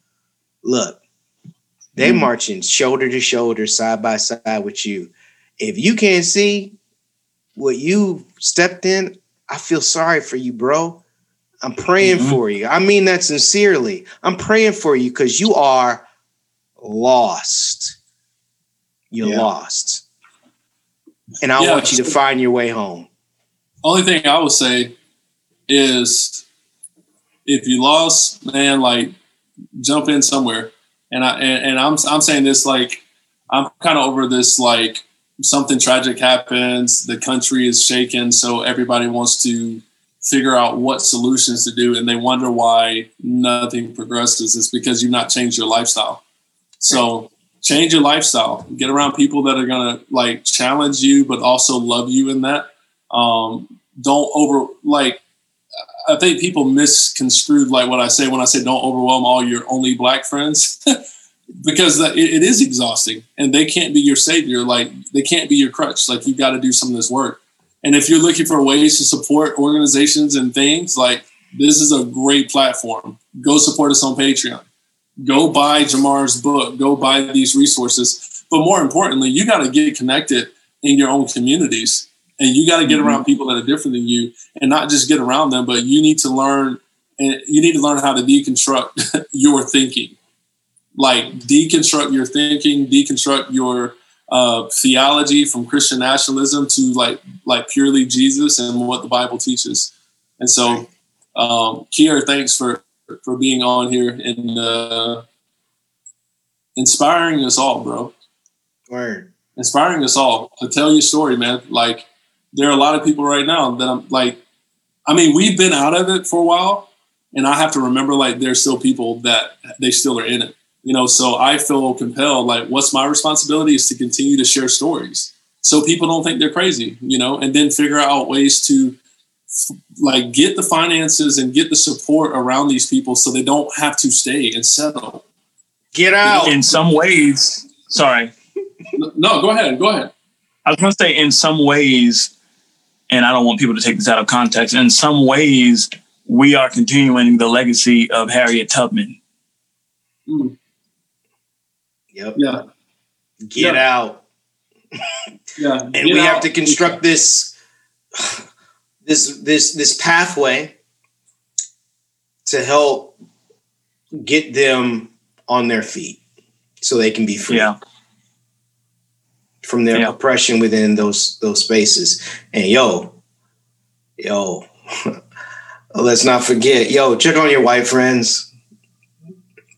Look, they Mm-hmm. marching shoulder to shoulder, side by side with you. If you can't see what you stepped in, I feel sorry for you, bro. I'm praying Mhm. for you. I mean that sincerely. I'm praying for you because you are lost. You're Yeah. lost. And I Yeah, want you to find your way home. Only thing I would say is if you lost, man, like jump in somewhere. And I and, and I'm I'm saying this like I'm kind of over this like something tragic happens, the country is shaken, so everybody wants to figure out what solutions to do, and they wonder why nothing progresses. It's because you've not changed your lifestyle. So change your lifestyle. Get around people that are gonna like challenge you, but also love you in that. Um, don't over like. I think people misconstrued like what I say when I say don't overwhelm all your only black friends. because it, it is exhausting and they can't be your savior like they can't be your crutch like you got to do some of this work and if you're looking for ways to support organizations and things like this is a great platform. Go support us on patreon. Go buy Jemar's book. Go buy these resources. But more importantly you got to get connected in your own communities and you got to get mm-hmm. around people that are different than you and not just get around them but you need to learn and you need to learn how to deconstruct your thinking. Like deconstruct your thinking, deconstruct your uh, theology from Christian nationalism to like like purely Jesus and what the Bible teaches. And so, um, Kier, thanks for for being on here and uh, inspiring us all, bro. Word. Inspiring us all to tell your story, man. Like there are a lot of people right now that I'm like, I mean, we've been out of it for a while, and I have to remember like there's still people that they still are in it you know so i feel compelled like what's my responsibility is to continue to share stories so people don't think they're crazy you know and then figure out ways to like get the finances and get the support around these people so they don't have to stay and settle Get out. In some ways, sorry. no go ahead go ahead I was going to say, in some ways, and I don't want people to take this out of context, in some ways, we are continuing the legacy of Harriet Tubman. Mm, Yep. yeah Get Yeah. out. yeah and we have to construct this this this this pathway to help get them on their feet so they can be free Yeah. from their Yeah. oppression within those those spaces and yo yo let's not forget yo check on your white friends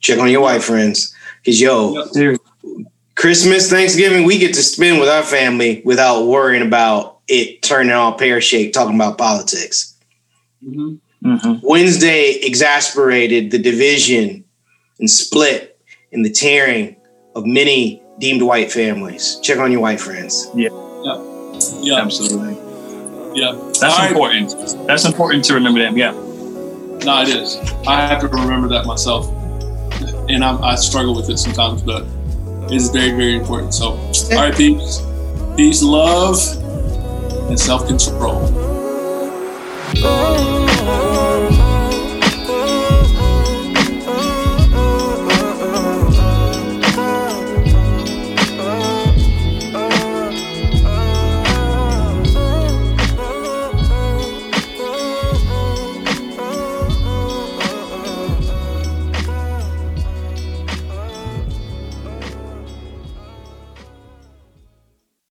check on your white friends because yo Dude. Christmas, Thanksgiving, we get to spend with our family without worrying about it turning all pear shaped talking about politics. Mhm. hmm Wednesday exasperated the division and split and the tearing of many deemed white families. Check on your white friends. yeah Yeah. Absolutely. yeah That's All right. important. That's important to remember them. Yeah. no it is i have to remember that myself and I'm, i struggle with it sometimes but it's very very important. So all right peace peace love and self-control. Oh,